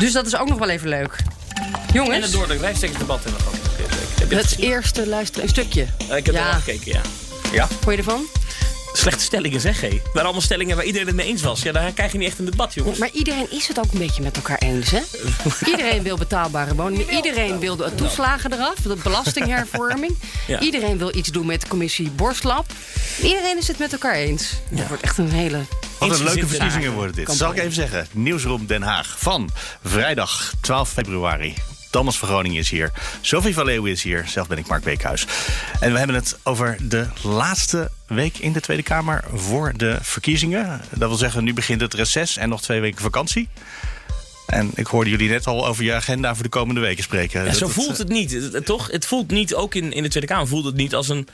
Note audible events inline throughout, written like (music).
Dus dat is ook nog wel even leuk. Jongens. En het de hebben we gehad. Heb je het eerste luisteren, een stukje. Eh, Ik heb Ja. er al gekeken, ja. Ja? Vond je ervan? Slechte stellingen zeg, hé. Waar allemaal stellingen waar iedereen het mee eens was. Ja, daar krijg je niet echt een debat, jongens. Maar iedereen is het ook een beetje met elkaar eens, hè? (laughs) Iedereen wil betaalbare woningen. Iedereen wil de toeslagen eraf, de belastinghervorming. Ja. Iedereen wil iets doen met de commissie Borstlab. Iedereen is het met elkaar eens. Het wordt echt een hele... Wat een leuke verkiezingen worden dit. campagne. Zal ik even zeggen. Nieuwsroom Den Haag van vrijdag 12 februari. Thomas van Groningen is hier. Sophie van Leeuwen is hier. Zelf ben ik Mark Beekhuis. En we hebben het over de laatste week in de Tweede Kamer voor de verkiezingen. Dat wil zeggen, nu begint het reces en nog twee weken vakantie. En ik hoorde jullie net al over je agenda voor de komende weken spreken. Ja, zo voelt het niet, toch? Het voelt niet, ook in, in de Tweede Kamer, voelt het niet als een,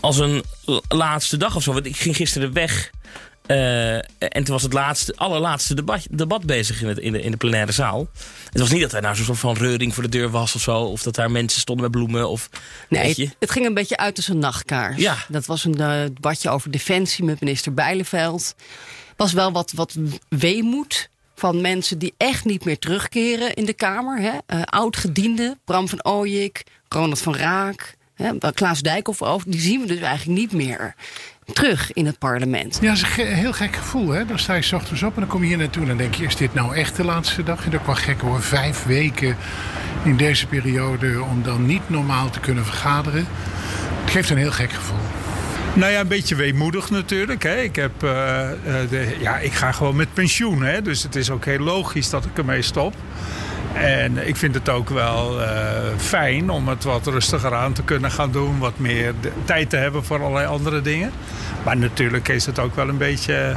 als een la- laatste dag of zo. Want ik ging gisteren weg eh, en toen was het laatste, allerlaatste debat, debat bezig in, het, in, de, in de plenaire zaal. Het was niet dat er nou zo'n soort van reuring voor de deur was of zo. Of dat daar mensen stonden met bloemen of... Nee, weet het, je. het ging een beetje uit als een nachtkaars. Ja. Dat was een eh, debatje over defensie met minister Bijleveld. was wel wat, wat weemoed van mensen die echt niet meer terugkeren in de Kamer. Hè? Eh, Oud-gedienden, Bram van Ooyik, Ronald van Raak, hè? Klaas Dijkhoff. Die zien we dus eigenlijk niet meer terug in het parlement. Ja, dat is een ge- heel gek gevoel. Hè? Dan sta je 's ochtends op en dan kom je hier naartoe en dan denk je... is dit nou echt de laatste dag? En dat wel gek hoor. Vijf weken in deze periode om dan niet normaal te kunnen vergaderen. Het geeft een heel gek gevoel. Nou ja, een beetje weemoedig natuurlijk. Hè. Ik, heb, eh, eh, de, ja, ik ga gewoon met pensioen. Hè. Dus het is ook heel logisch dat ik ermee stop. En ik vind het ook wel eh, fijn om het wat rustiger aan te kunnen gaan doen. Wat meer de- tijd te hebben voor allerlei andere dingen. Maar natuurlijk is het ook wel een beetje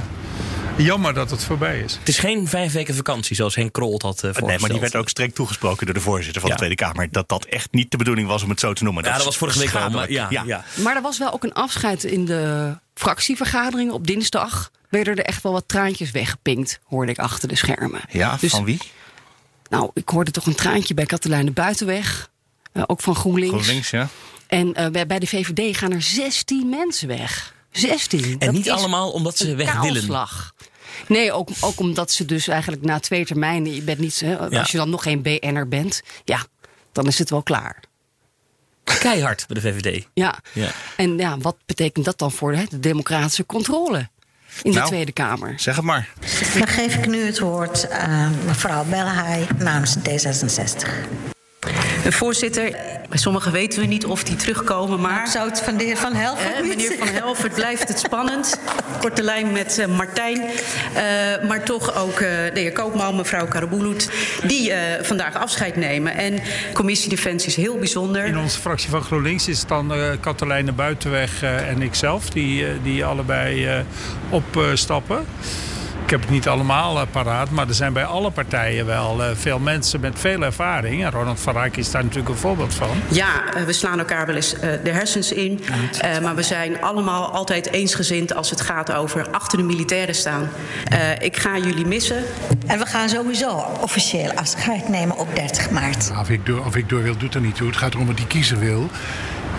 jammer dat het voorbij is. Het is geen vijf weken vakantie zoals Henk Krol het had uh, Nee, maar die werd ook streng toegesproken door de voorzitter van Ja. de Tweede Kamer. Dat dat echt niet de bedoeling was om het zo te noemen. Ja, dat was vorige week wel. Maar, ja, ja. Maar er was wel ook een afscheid in de fractievergaderingen op dinsdag. Werden er echt wel wat traantjes weggepinkt, hoorde ik achter de schermen. Ja, Dus- van wie? Nou, ik hoorde toch een traantje bij Katelijne Buitenweg. eh, ook van GroenLinks. GroenLinks, ja. En eh, bij, bij de VVD gaan er 16 mensen weg. 16. En niet allemaal omdat ze weg willen. kaalslag. Nee, ook, ook omdat ze dus eigenlijk na twee termijnen... Je bent niet, hè, Ja. Als je dan nog geen BN'er bent, ja, dan is het wel klaar. Keihard bij de VVD. Ja. Ja. En ja, wat betekent dat dan voor hè, de democratische controle in de Nou. Tweede Kamer? Zeg het maar. Dan geef ik nu het woord aan mevrouw Bellehaai namens D66. Voorzitter, bij sommigen weten we niet of die terugkomen, maar... Ik zou het van de heer Van Helft Eh, meneer Van Helvert blijft het spannend. (laughs) Korte lijn met eh, Martijn. Eh, maar toch ook eh, de heer Koopman, mevrouw Karabulut... die eh, vandaag afscheid nemen. En commissie Defensie is heel bijzonder. In onze fractie van GroenLinks is het dan eh Katelijne Buitenweg eh, en ikzelf die, die allebei eh, opstappen. Ik heb het niet allemaal eh, paraat, maar er zijn bij alle partijen wel eh, veel mensen met veel ervaring. En Ronald van Rijk is daar natuurlijk een voorbeeld van. Ja, eh, we slaan elkaar wel eens eh, de hersens in. Eh, maar we zijn allemaal altijd eensgezind als het gaat over achter de militairen staan. Eh, ik ga jullie missen. En we gaan sowieso officieel afscheid nemen op 30 maart. Of ik, door, of ik door wil, doet er niet toe. Het gaat erom wat die kiezer wil.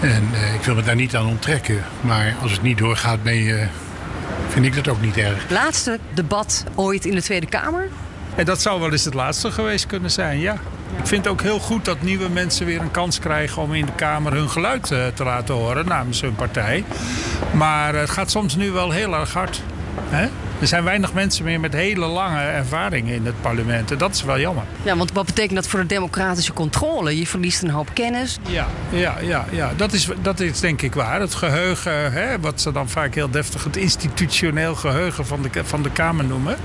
En eh, ik wil me daar niet aan onttrekken. Maar als het niet doorgaat, ben je, vind ik dat ook niet erg. Laatste debat ooit in de Tweede Kamer? En dat zou wel eens het laatste geweest kunnen zijn, ja. Ik vind het ook heel goed dat nieuwe mensen weer een kans krijgen om in de Kamer hun geluid eh, te laten horen namens hun partij. Maar eh, het gaat soms nu wel heel erg hard. Hè? Er zijn weinig mensen meer met hele lange ervaringen in het parlement. En dat is wel jammer. Ja, want wat betekent dat voor de democratische controle? Je verliest een hoop kennis. Ja, ja, ja, ja. Dat, is, dat is denk ik waar. Het geheugen, hè, wat ze dan vaak heel deftig het institutioneel geheugen van de, van de Kamer noemen.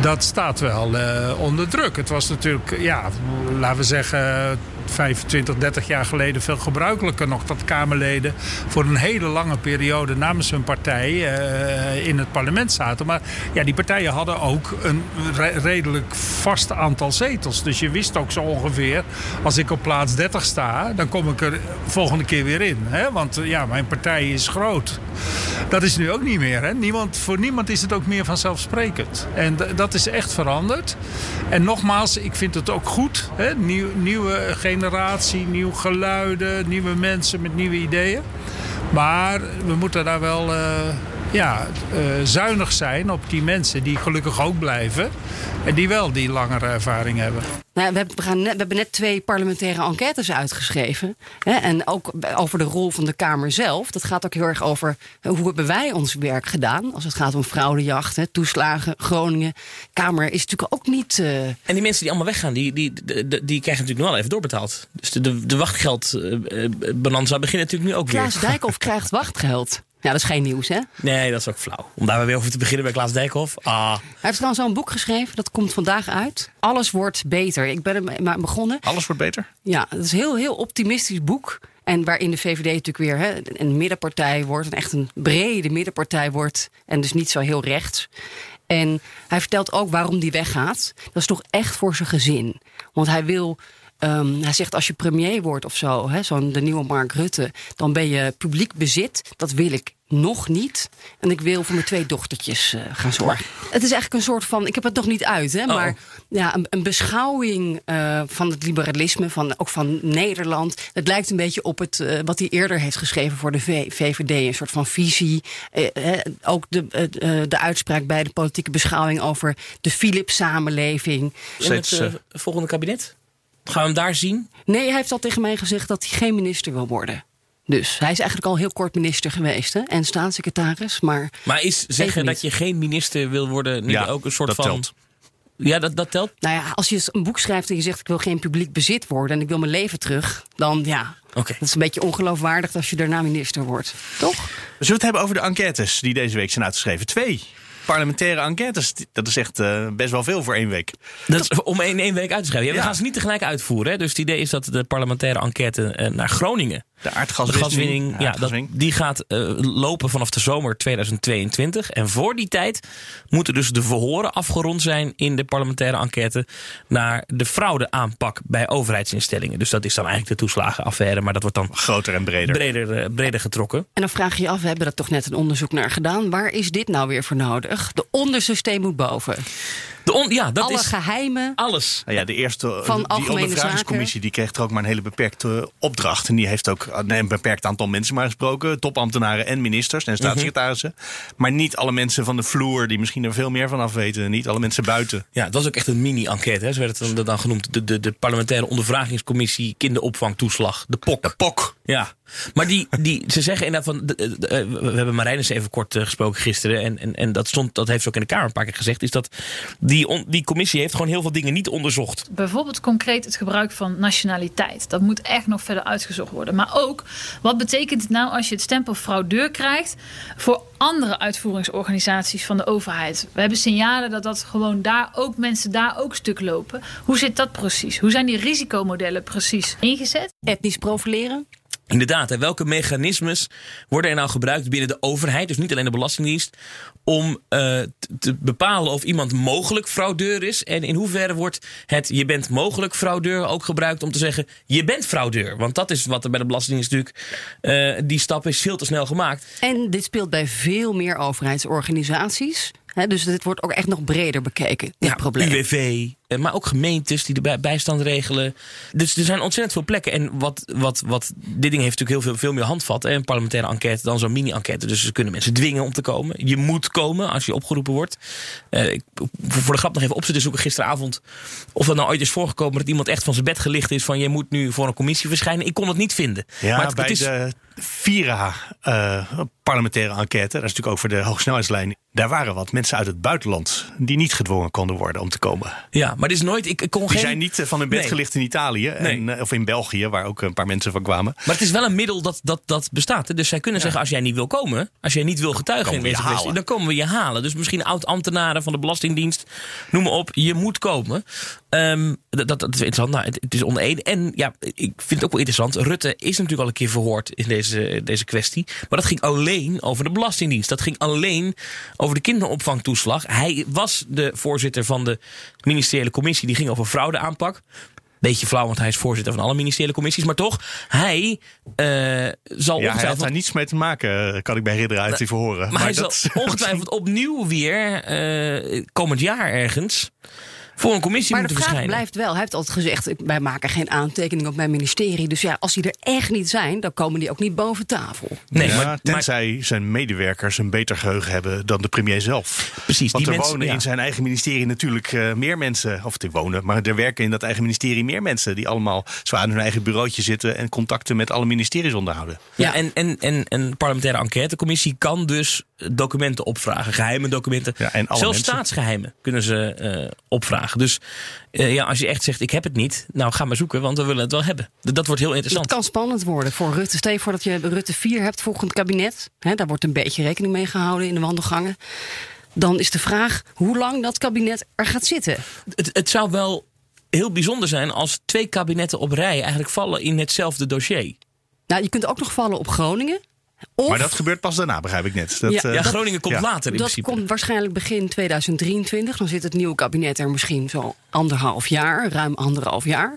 Dat staat wel eh, onder druk. Het was natuurlijk, ja, laten we zeggen, 25, 30 jaar geleden veel gebruikelijker nog dat Kamerleden voor een hele lange periode namens hun partij uh, in het parlement zaten. Maar ja, die partijen hadden ook een re redelijk vast aantal zetels. Dus je wist ook zo ongeveer, als ik op plaats 30 sta, dan kom ik er volgende keer weer in. Hè? Want uh, ja, mijn partij is groot. Dat is nu ook niet meer. Hè? Niemand, voor niemand is het ook meer vanzelfsprekend. En dat is echt veranderd. En nogmaals, ik vind het ook goed. Hè? Nieuw, nieuwe generatie, nieuwe geluiden, nieuwe mensen met nieuwe ideeën. Maar we moeten daar wel uh, ja, uh, zuinig zijn op die mensen die gelukkig ook blijven. En die wel die langere ervaring hebben. Nou, we, hebben, we, gaan net, we hebben net twee parlementaire enquêtes uitgeschreven. Hè, en ook over de rol van de Kamer zelf. Dat gaat ook heel erg over hoe hebben wij ons werk gedaan. Als het gaat om fraudejacht, hè, toeslagen, Groningen. Kamer is natuurlijk ook niet... Uh... En die mensen die allemaal weggaan, die, die, die, die, krijgen natuurlijk nog wel even doorbetaald. Dus de, de, de wachtgeldbenanza uh, begint natuurlijk nu ook Klaas weer. Klaas Dijkhoff krijgt wachtgeld. Ja, dat is geen nieuws, hè? Nee, dat is ook flauw. Om daar weer over te beginnen bij Klaas Dijkhoff. Ah. Hij heeft dan zo'n boek geschreven, dat komt vandaag uit. Alles wordt beter. Ik ben er begonnen. Alles wordt beter? Ja, dat is een heel, heel optimistisch boek. En waarin de VVD natuurlijk weer hè, een middenpartij wordt. En echt een brede middenpartij wordt. En dus niet zo heel rechts. En hij vertelt ook waarom die weggaat. Dat is toch echt voor zijn gezin. Want hij wil Um, hij zegt als je premier wordt of zo, zo'n de nieuwe Mark Rutte, dan ben je publiek bezit. Dat wil ik nog niet. En ik wil voor mijn twee dochtertjes uh, gaan zorgen. Het is eigenlijk een soort van, ik heb het nog niet uit, hè, maar ja, een, een beschouwing uh, van het liberalisme, van, ook van Nederland. Het lijkt een beetje op het, uh, wat hij eerder heeft geschreven voor de v VVD. Een soort van visie. ook de, de uitspraak bij de politieke beschouwing over de Philips-samenleving. En het volgende kabinet? Gaan we hem daar zien? Nee, hij heeft al tegen mij gezegd dat hij geen minister wil worden. Dus hij is eigenlijk al heel kort minister geweest hè? en staatssecretaris. Maar, maar is zeggen dat je geen minister wil worden nu ja, ook een soort dat van. Telt. Ja, dat, dat telt. Nou ja, als je een boek schrijft en je zegt ik wil geen publiek bezit worden en ik wil mijn leven terug, dan ja. Okay. Dat is een beetje ongeloofwaardig als je daarna minister wordt. Toch? We zullen het hebben over de enquêtes die deze week zijn uitgeschreven. Twee parlementaire enquêtes. Dat is echt uh, best wel veel voor één week. Dat is om in één week uit te schrijven. Ja, we gaan ze niet tegelijk uitvoeren. Hè? Dus het idee is dat de parlementaire enquête uh, naar Groningen. De aardgaswinning. Ja, dat, die gaat uh, lopen vanaf de zomer 2022. En voor die tijd moeten dus de verhoren afgerond zijn in de parlementaire enquête naar de fraudeaanpak bij overheidsinstellingen. Dus dat is dan eigenlijk de toeslagenaffaire, maar dat wordt dan groter en breder. Breder, breder getrokken. En dan vraag je je af, we hebben er toch net een onderzoek naar gedaan. Waar is dit nou weer voor nodig? De onderste steen moet boven. De on, ja, dat Alle is geheimen. Alles. Nou ja, de eerste Van die algemene ondervragingscommissie die kreeg er ook maar een hele beperkte opdracht. En die heeft ook een beperkt aantal mensen maar gesproken. Topambtenaren en ministers en staatssecretarissen. Mm -hmm. Maar niet alle mensen van de vloer die misschien er veel meer van af weten. Niet alle mensen buiten. Ja, dat was ook echt een mini-enquête. Zo werd het dan, dan genoemd. De, de, de parlementaire ondervragingscommissie kinderopvangtoeslag. De POK. De POK. Ja. Maar die, die, ze zeggen inderdaad van. De, de, de, we hebben Marijnus even kort uh, gesproken gisteren. En, en, en dat, stond, dat heeft ze ook in de Kamer een paar keer gezegd. Is dat die, on, die commissie heeft gewoon heel veel dingen niet onderzocht. Bijvoorbeeld concreet het gebruik van nationaliteit. Dat moet echt nog verder uitgezocht worden. Maar ook, wat betekent het nou als je het stempel fraudeur krijgt voor andere uitvoeringsorganisaties van de overheid? We hebben signalen dat dat gewoon daar ook mensen daar ook stuk lopen. Hoe zit dat precies? Hoe zijn die risicomodellen precies ingezet? Etnisch profileren? Inderdaad, welke mechanismes worden er nou gebruikt binnen de overheid, dus niet alleen de Belastingdienst, om uh, te bepalen of iemand mogelijk fraudeur is? En in hoeverre wordt het je bent mogelijk fraudeur ook gebruikt om te zeggen je bent fraudeur? Want dat is wat er bij de Belastingdienst natuurlijk, uh, die stap is veel te snel gemaakt. En dit speelt bij veel meer overheidsorganisaties. He, dus dit wordt ook echt nog breder bekeken, dit ja, probleem. UWV, maar ook gemeentes die de bijstand regelen. Dus er zijn ontzettend veel plekken. En wat, wat, wat dit ding heeft natuurlijk heel veel, veel meer handvat. Een parlementaire enquête dan zo'n mini-enquête. Dus ze kunnen mensen dwingen om te komen. Je moet komen als je opgeroepen wordt. Uh, ik, voor de grap nog even op zitten zoeken gisteravond. Of dat nou ooit is voorgekomen dat iemand echt van zijn bed gelicht is. Van je moet nu voor een commissie verschijnen. Ik kon het niet vinden. Ja, maar het, bij het is... de Vira uh, parlementaire enquête. Dat is natuurlijk ook voor de hoogsnelheidslijn daar waren wat mensen uit het buitenland die niet gedwongen konden worden om te komen. Ja, maar dit is nooit. Ik, ik kon Die geen. zijn niet eh, van hun bed Nee. gelicht in Italië en, Nee. eh, of in België, waar ook een paar mensen van kwamen. Maar het is wel een middel dat, dat, dat bestaat. Hè? Dus zij kunnen zeggen: als jij niet wil komen, als jij niet wil getuigen in deze kwestie, dan komen we je halen. Dus misschien oud-ambtenaren van de Belastingdienst, noem maar op, je moet komen. Ehm, dat, dat, dat is interessant. Nou, het, het is onder één. En ja, ik vind het ook wel interessant. Rutte is natuurlijk al een keer verhoord in deze, deze kwestie. Maar dat ging alleen over de Belastingdienst. Dat ging alleen over de kinderopvangtoeslag. Hij was de voorzitter van de ministeriële commissie. Die ging over fraudeaanpak. Beetje flauw, want hij is voorzitter van alle ministeriële commissies. Maar toch, hij eh, zal Ja, hij had ongetwijfeld daar niets mee te maken, kan ik me herinneren uit die verhoren. maar, hij dat- zal (laughs) ongetwijfeld opnieuw weer eh, komend jaar ergens voor een commissie Maar de moeten vraag verschijnen. blijft wel. Hij heeft altijd gezegd: ik- wij maken geen aantekening op mijn ministerie. Dus ja, als die er echt niet zijn, dan komen die ook niet boven tafel. Nee, ja, maar, maar tenzij zijn medewerkers een beter geheugen hebben dan de premier zelf. precies, Want die er mensen. wonen ja. in zijn eigen ministerie natuurlijk eh, meer mensen. Of er wonen, maar er werken in dat eigen ministerie meer mensen. Die allemaal zo aan hun eigen bureautje zitten en contacten met alle ministeries onderhouden. Ja, en, en, en een parlementaire enquêtecommissie kan dus documenten opvragen. Geheime documenten. Ja, en alle Zelfs mensen. staatsgeheimen kunnen ze eh, opvragen. Dus eh, ja, als je echt zegt, ik heb het niet. Nou, ga maar zoeken, want we willen het wel hebben. Dat wordt heel interessant. kan spannend worden voor Rutte. Stel je voor dat je Rutte 4 hebt volgend kabinet. Daar wordt een beetje rekening mee gehouden in de wandelgangen. Dan is de vraag hoe lang dat kabinet er gaat zitten. Het, het zou wel heel bijzonder zijn als twee kabinetten op rij eigenlijk vallen in hetzelfde dossier. Nou, je kunt ook nog vallen op Groningen. Of Maar dat gebeurt pas daarna, begrijp ik net. Dat, Ja, eh, Ja, dat- Groningen komt ja. later in dat principe. komt waarschijnlijk begin 2023. Dan zit het nieuwe kabinet er misschien zo anderhalf jaar, ruim anderhalf jaar.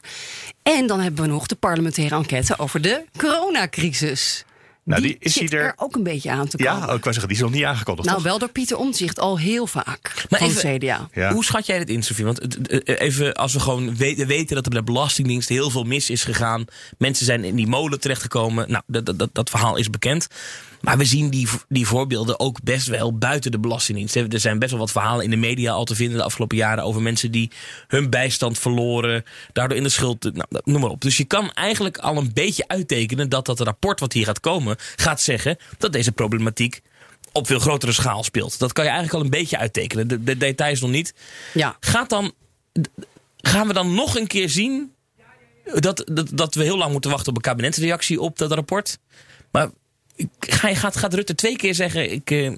En dan hebben we nog de parlementaire enquête over de coronacrisis. Nou, die, die is zit er- er ook een beetje aan te komen. ja, oh, ik wou zeggen, die is nog niet aangekondigd. nou, toch? wel door Pieter Omtzigt al heel vaak Maar van even- CDA. Ja. Hoe schat jij dit in, Sofie? Want het- eh, even als we gewoon weten, weten dat er bij de Belastingdienst heel veel mis is gegaan. Mensen zijn in die molen terechtgekomen. Nou, dat, dat, dat, dat verhaal is bekend. Maar we zien die, die voorbeelden ook best wel buiten de Belastingdienst. Er zijn best wel wat verhalen in de media al te vinden de afgelopen jaren over mensen die hun bijstand verloren. Daardoor in de schuld. Nou, noem maar op. Dus je kan eigenlijk al een beetje uittekenen dat dat rapport wat hier gaat komen gaat zeggen dat deze problematiek op veel grotere schaal speelt. Dat kan je eigenlijk al een beetje uittekenen. De, de details nog niet. Ja. Gaat dan, gaan we dan nog een keer zien dat, dat, dat we heel lang moeten wachten op een kabinetsreactie op dat rapport? Maar ga, je- gaat, gaat Rutte twee keer zeggen: ik, eh,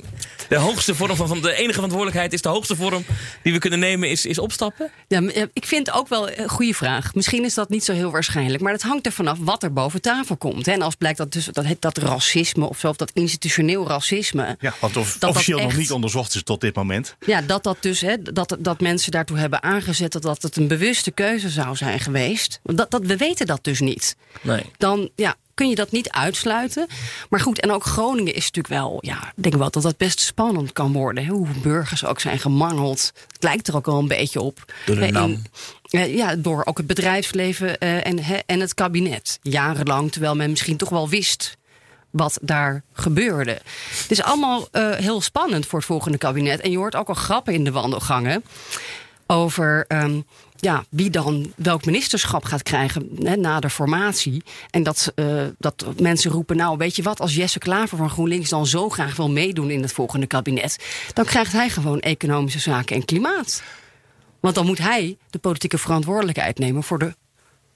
de hoogste vorm van, van de enige verantwoordelijkheid is de hoogste vorm die we kunnen nemen, is, is opstappen? Ja, maar, eh, ik vind ook wel een goede vraag. Misschien is dat niet zo heel waarschijnlijk. Maar het hangt er vanaf wat er boven tafel komt. hè. En als blijkt dat, dus, dat, dat racisme of zo, of dat institutioneel racisme. Ja, want of, dat dat officieel nog echt- niet onderzocht is tot dit moment. Ja, dat dat dus, hè, dat, dat mensen daartoe hebben aangezet dat, dat het een bewuste keuze zou zijn geweest. Dat, dat, we weten dat dus niet. Nee. Dan ja, kun je dat niet uitsluiten. Maar goed, en ook Groningen is natuurlijk wel, ja, ik denk wel dat dat best spannend kan worden. Hè, hoe burgers ook zijn gemangeld. Het lijkt er ook wel een beetje op. Door de NAM. eh, ja, door ook het bedrijfsleven eh, en, en het kabinet. Jarenlang, terwijl men misschien toch wel wist wat daar gebeurde. Het is allemaal eh, heel spannend voor het volgende kabinet. En je hoort ook al grappen in de wandelgangen over ehm, ja, wie dan welk ministerschap gaat krijgen hè, na de formatie. En dat, eh, dat mensen roepen, nou weet je wat, als Jesse Klaver van GroenLinks dan zo graag wil meedoen in het volgende kabinet, dan krijgt hij gewoon economische zaken en klimaat. Want dan moet hij de politieke verantwoordelijkheid nemen voor de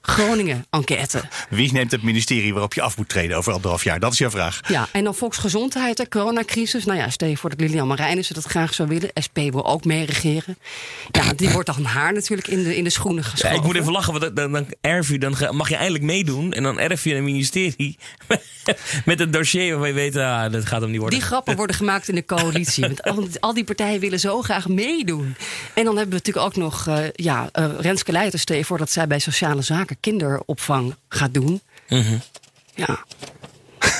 Groningen-enquête. Wie neemt het ministerie waarop je af moet treden over anderhalf jaar? Dat is jouw vraag. Ja, en dan volksgezondheid, de coronacrisis. Nou ja, stel je voor dat Lilian Marijnissen dat graag zou willen. SP wil ook meeregeren. Ja, die wordt dan haar natuurlijk in de, in de schoenen Ja, geschoven. ik moet even lachen, want dan, dan, erf je, dan mag je eindelijk meedoen. En dan erf je een ministerie (laughs) met een dossier waarvan je weet, ah, dat gaat hem niet worden. Die grappen worden gemaakt in de coalitie. Want al, al die partijen willen zo graag meedoen. En dan hebben we natuurlijk ook nog eh, ja, eh, Renske Leijten. Stel je voor dat zij bij sociale zaken kinderopvang gaat doen. Mhm. Ja.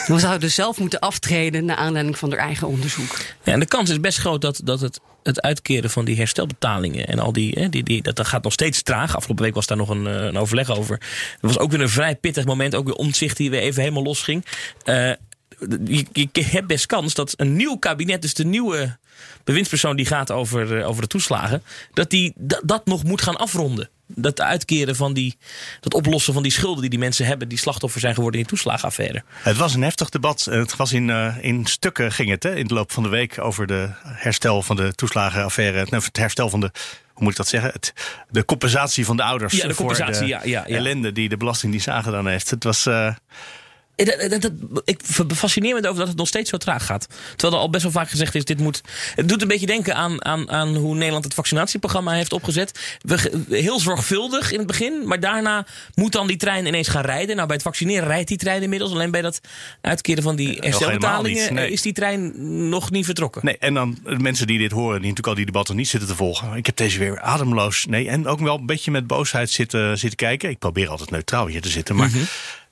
We zouden dus zelf moeten aftreden naar aanleiding van haar eigen onderzoek. Ja, en de kans is best groot dat, dat het, het uitkeren van die herstelbetalingen en al die, hè, die, die dat, dat gaat nog steeds traag. Afgelopen week was daar nog een, eh, een overleg over. Er was ook weer een vrij pittig moment, ook weer omzicht die weer even helemaal losging. Eh je, je hebt best kans dat een nieuw kabinet, dus de nieuwe bewindspersoon die gaat over, eh, over de toeslagen, dat die dat, dat nog moet gaan afronden. Dat uitkeren van die, dat oplossen van die schulden die die mensen hebben, die slachtoffer zijn geworden in die toeslagenaffaire. Het was een heftig debat. Het was in, uh, in stukken ging het hè, in de loop van de week over de herstel van de toeslagenaffaire. Het herstel van de hoe moet ik dat zeggen? Het, de compensatie van de ouders ja, de compensatie, voor de ja, ja, ja. ellende die de Belastingdienst aangedaan heeft. Het was. Uh, dat, dat, ik fascineer me over dat het nog steeds zo traag gaat. Terwijl er al best wel vaak gezegd is, dit moet... Het doet een beetje denken aan, aan, aan hoe Nederland het vaccinatieprogramma heeft opgezet. We, heel zorgvuldig in het begin, maar daarna moet dan die trein ineens gaan rijden. Nou, bij het vaccineren rijdt die trein inmiddels. Alleen bij dat uitkeren van die herstelbetalingen nee. is die trein nog niet vertrokken. Nee, en dan mensen die dit horen, die natuurlijk al die debatten niet zitten te volgen. Ik heb deze weer ademloos, nee, en ook wel een beetje met boosheid zitten, zitten kijken. Ik probeer altijd neutraal hier te zitten, maar... Mm -hmm.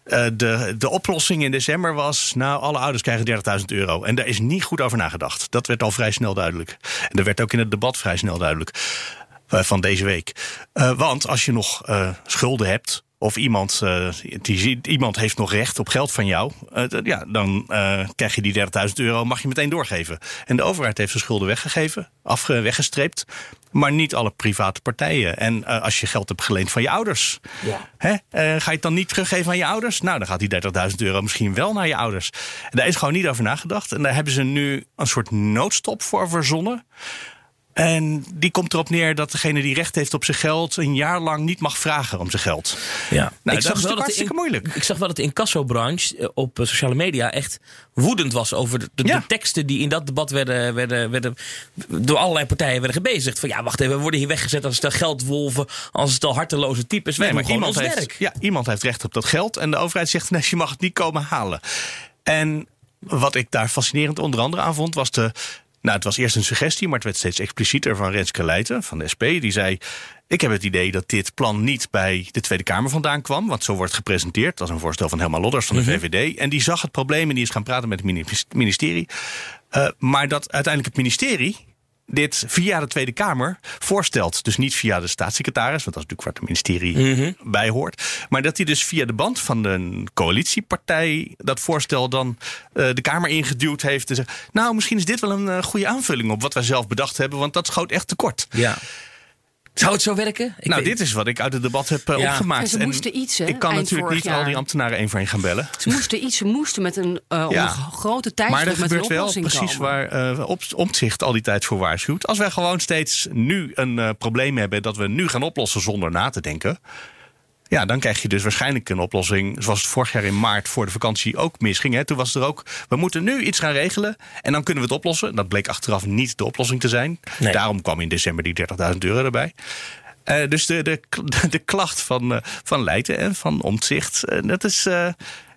Uh, de, de oplossing in december was, nou, alle ouders krijgen 30.000 euro. En daar is niet goed over nagedacht. Dat werd al vrij snel duidelijk. En dat werd ook in het debat vrij snel duidelijk uh, van deze week. Uh, want als je nog schulden hebt, of iemand, die, iemand heeft nog recht op geld van jou, ja, dan krijg je die 30.000 euro, mag je meteen doorgeven. En de overheid heeft zijn schulden weggegeven, af, weggestreept, maar niet alle private partijen. En als je geld hebt geleend van je ouders, ja. hè, ga je het dan niet teruggeven aan je ouders? Nou, dan gaat die 30.000 euro misschien wel naar je ouders. En daar is gewoon niet over nagedacht. En daar hebben ze nu een soort noodstop voor verzonnen. En die komt erop neer dat degene die recht heeft op zijn geld een jaar lang niet mag vragen om zijn geld. Ja, nou, ik dat zag is wel dat hartstikke in, moeilijk. Ik zag wel dat de incassobranche op sociale media echt woedend was over de, de, Ja. de teksten die in dat debat werden, werden, werden door allerlei partijen werden gebezigd. Van ja, wacht even, we worden hier weggezet als stel geldwolven, als stel harteloze types. Nee, maar iemand heeft, werk. ja, iemand heeft recht op dat geld. En de overheid zegt: nee, je mag het niet komen halen. En wat ik daar fascinerend onder andere aan vond, was de. Nou, het was eerst een suggestie, maar het werd steeds explicieter van Renske Leijten van de SP. Die zei: Ik heb het idee dat dit plan niet bij de Tweede Kamer vandaan kwam. Want zo wordt gepresenteerd. Dat is een voorstel van Helma Lodders van de VVD. En die zag het probleem en die is gaan praten met het mini- ministerie. Uh, maar dat uiteindelijk het ministerie dit via de Tweede Kamer voorstelt. Dus niet via de staatssecretaris, want dat is natuurlijk waar het ministerie bij hoort. Maar dat hij dus via de band van de coalitiepartij dat voorstel dan uh, de Kamer ingeduwd heeft. En zegt, nou, misschien is dit wel een uh, goede aanvulling op wat wij zelf bedacht hebben, want dat schoot echt tekort. Ja. Zou het zo werken? Ik nou, weet- dit is wat ik uit het debat heb uh, Ja. opgemaakt. En ze moesten iets, hè, ik kan eind natuurlijk niet al die ambtenaren één voor één gaan bellen. Ze moesten iets, ze moesten met een uh, Ja. grote Maar tijdsdruk er gebeurt wel precies komen. waar uh, op, Omtzigt al die tijd voor waarschuwt. Als wij gewoon steeds nu een uh, probleem hebben dat we nu gaan oplossen zonder na te denken. Ja, dan krijg je dus waarschijnlijk een oplossing zoals het vorig jaar in maart voor de vakantie ook misging. Hè. Toen was er ook, we moeten nu iets gaan regelen en dan kunnen we het oplossen. Dat bleek achteraf niet de oplossing te zijn. Nee. Daarom kwam in december die 30.000 euro erbij. Uh, dus de, de, (laughs) de klacht van, uh, van Leijten en van Omtzigt, uh, dat is...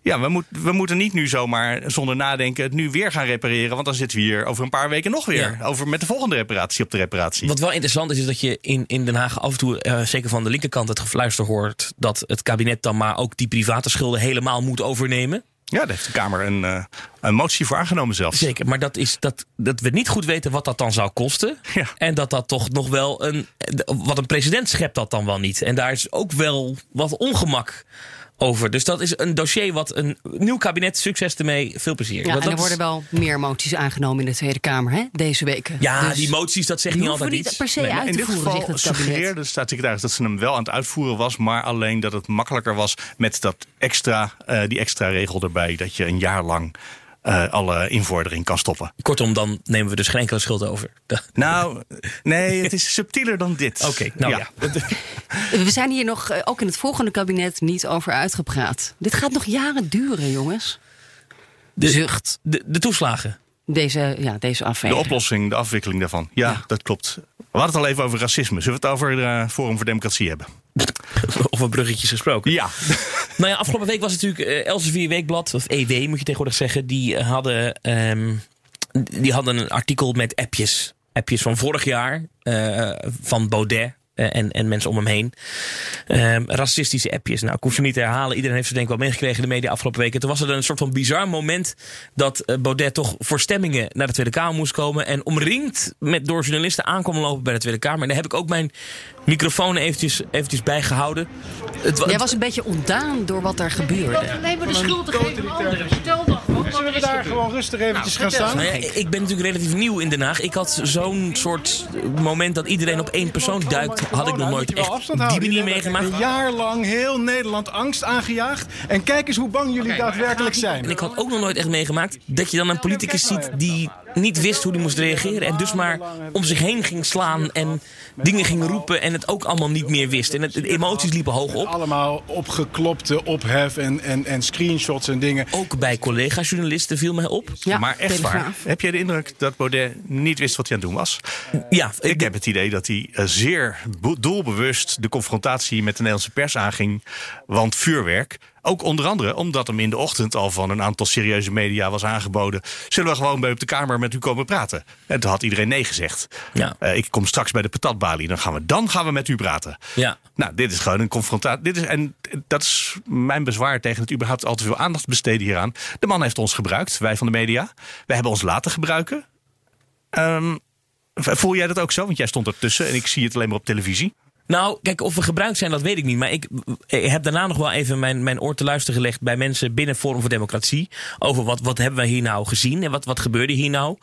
ja, we, moet, we moeten niet nu zomaar zonder nadenken het nu weer gaan repareren. Want dan zitten we hier over een paar weken nog weer. Ja. Over met de volgende reparatie op de reparatie. Wat wel interessant is, is dat je in, in Den Haag af en toe, eh, zeker van de linkerkant, het gefluister hoort dat het kabinet dan maar ook die private schulden helemaal moet overnemen. Ja, daar heeft de Kamer een, uh, een motie voor aangenomen zelfs. Zeker, maar dat is dat, dat we niet goed weten wat dat dan zou kosten. Ja. En dat dat toch nog wel een. Wat een president schept dat dan wel niet. En daar is ook wel wat ongemak over. Dus dat is een dossier wat een nieuw kabinet, succes ermee, veel plezier. Ja, Want en er worden wel meer moties aangenomen in de Tweede Kamer hè, deze weken. ja, Dus die moties, dat zegt niet altijd niet iets. per se Nee, uit In dit voeren, geval suggereerde de staatssecretaris dat ze hem wel aan het uitvoeren was, maar alleen dat het makkelijker was met dat extra, uh, die extra regel erbij, dat je een jaar lang uh, alle invordering kan stoppen. Kortom, dan nemen we dus geen enkele schuld over. (laughs) Nou, nee, het is subtieler dan dit. (laughs) Oké, nou ja. (laughs) We zijn hier nog, eh, ook in het volgende kabinet, niet over uitgepraat. Dit gaat nog jaren duren, jongens. De, Zucht. de, de toeslagen. Deze, ja, deze affaire. De oplossing, de afwikkeling daarvan. Ja, Ja. dat klopt. We hadden het al even over racisme. Zullen we het over uh, Forum voor Democratie hebben? (laughs) Of een bruggetjes gesproken. Ja. (laughs) Nou ja, afgelopen week was het natuurlijk uh, Elsevier Weekblad, of EW moet je tegenwoordig zeggen. Die hadden, um, die hadden een artikel met appjes. Appjes van vorig jaar, uh, van Baudet. Uh, En, en mensen om hem heen. Um, racistische appjes. Nou, ik hoef ze niet te herhalen. Iedereen heeft ze denk ik wel meegekregen in de media afgelopen weken. Toen was er een soort van bizar moment dat uh, Baudet toch voor stemmingen naar de Tweede Kamer moest komen. En omringd met door journalisten aankwam lopen bij de Tweede Kamer. En daar heb ik ook mijn microfoon eventjes, eventjes bijgehouden. Het, Jij was een beetje ontdaan door wat er gebeurde. Alleen maar de schuld te geven aan anderen. Stel zullen we daar gewoon rustig eventjes gaan staan? Nou ja, ik ben natuurlijk relatief nieuw in Den Haag. Ik had zo'n soort moment dat iedereen op één persoon duikt. Had ik nog nooit echt die manier meegemaakt. Een jaar lang heel Nederland angst aangejaagd. En kijk eens hoe bang jullie daadwerkelijk zijn. En ik had ook nog nooit echt meegemaakt dat je dan een politicus ziet die niet wist hoe hij moest reageren. En dus maar om zich heen ging slaan en dingen ging roepen en het ook allemaal niet meer wist. En het, de emoties liepen hoog op. Allemaal opgeklopte ophef en, en, en screenshots en dingen. Ook bij collega-journalisten viel mij op. Ja, maar echt waar, heb jij de indruk dat Baudet niet wist wat hij aan het doen was? Ja, Ik heb het idee dat hij eh, zeer doelbewust de confrontatie met de Nederlandse pers aanging. Want vuurwerk, ook onder andere omdat hem in de ochtend al van een aantal serieuze media was aangeboden. Zullen we gewoon bij op de Kamer met u komen praten? En toen had iedereen nee gezegd. Ja. Eh, ik kom straks bij de patatbalie, dan gaan we, dan gaan we met u praten. Ja. Nou, dit is gewoon een confrontatie. Dit is, en dat is mijn bezwaar tegen het überhaupt al te veel aandacht besteden hieraan. De man heeft ons gebruikt, wij van de media. Wij hebben ons laten gebruiken. Ehm, voel jij dat ook zo? Want jij stond ertussen en ik zie het alleen maar op televisie. Nou, kijk, of we gebruikt zijn, dat weet ik niet. Maar ik, ik heb daarna nog wel even mijn, mijn oor te luisteren gelegd bij mensen binnen Forum voor Democratie. Over wat, wat hebben we hier nou gezien en wat, wat gebeurde hier nou.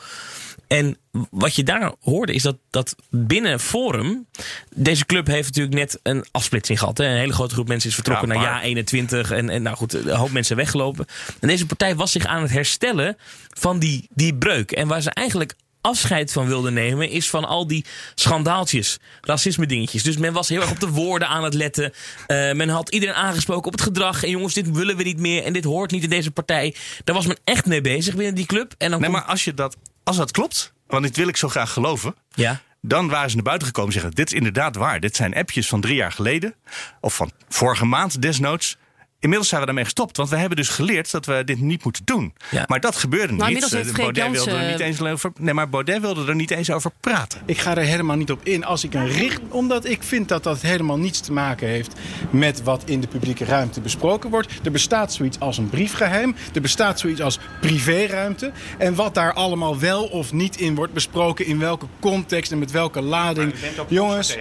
En wat je daar hoorde is dat, dat binnen Forum. Deze club heeft natuurlijk net een afsplitsing gehad. Hè. Een hele grote groep mensen is vertrokken Ja, naar jaar 21. En, en nou goed, een hoop mensen weggelopen. En deze partij was zich aan het herstellen van die, die breuk. En waar ze eigenlijk afscheid van wilden nemen, is van al die schandaaltjes, racisme dingetjes. Dus men was heel erg op de woorden aan het letten. Eh, men had iedereen aangesproken op het gedrag. En jongens, dit willen we niet meer en dit hoort niet in deze partij. Daar was men echt mee bezig binnen die club. En dan Nee, komt- maar als, je dat, als dat klopt, want dit wil ik zo graag geloven. Ja. Dan waren ze naar buiten gekomen en zeggen: Dit is inderdaad waar. Dit zijn appjes van drie jaar geleden. Of van vorige maand desnoods. Inmiddels zijn we daarmee gestopt, want we hebben dus geleerd dat we dit niet moeten doen. Ja. Maar dat gebeurde Nou, niet. inmiddels heeft Eh, Baudet wilde er niet eens over. Nee, maar Baudet wilde er niet eens over praten. Ik ga er helemaal niet op in als ik een richt... Omdat ik vind dat dat helemaal niets te maken heeft met wat in de publieke ruimte besproken wordt. Er bestaat zoiets als een briefgeheim. Er bestaat zoiets als privéruimte. En wat daar allemaal wel of niet in wordt besproken... in welke context en met welke lading. Jongens,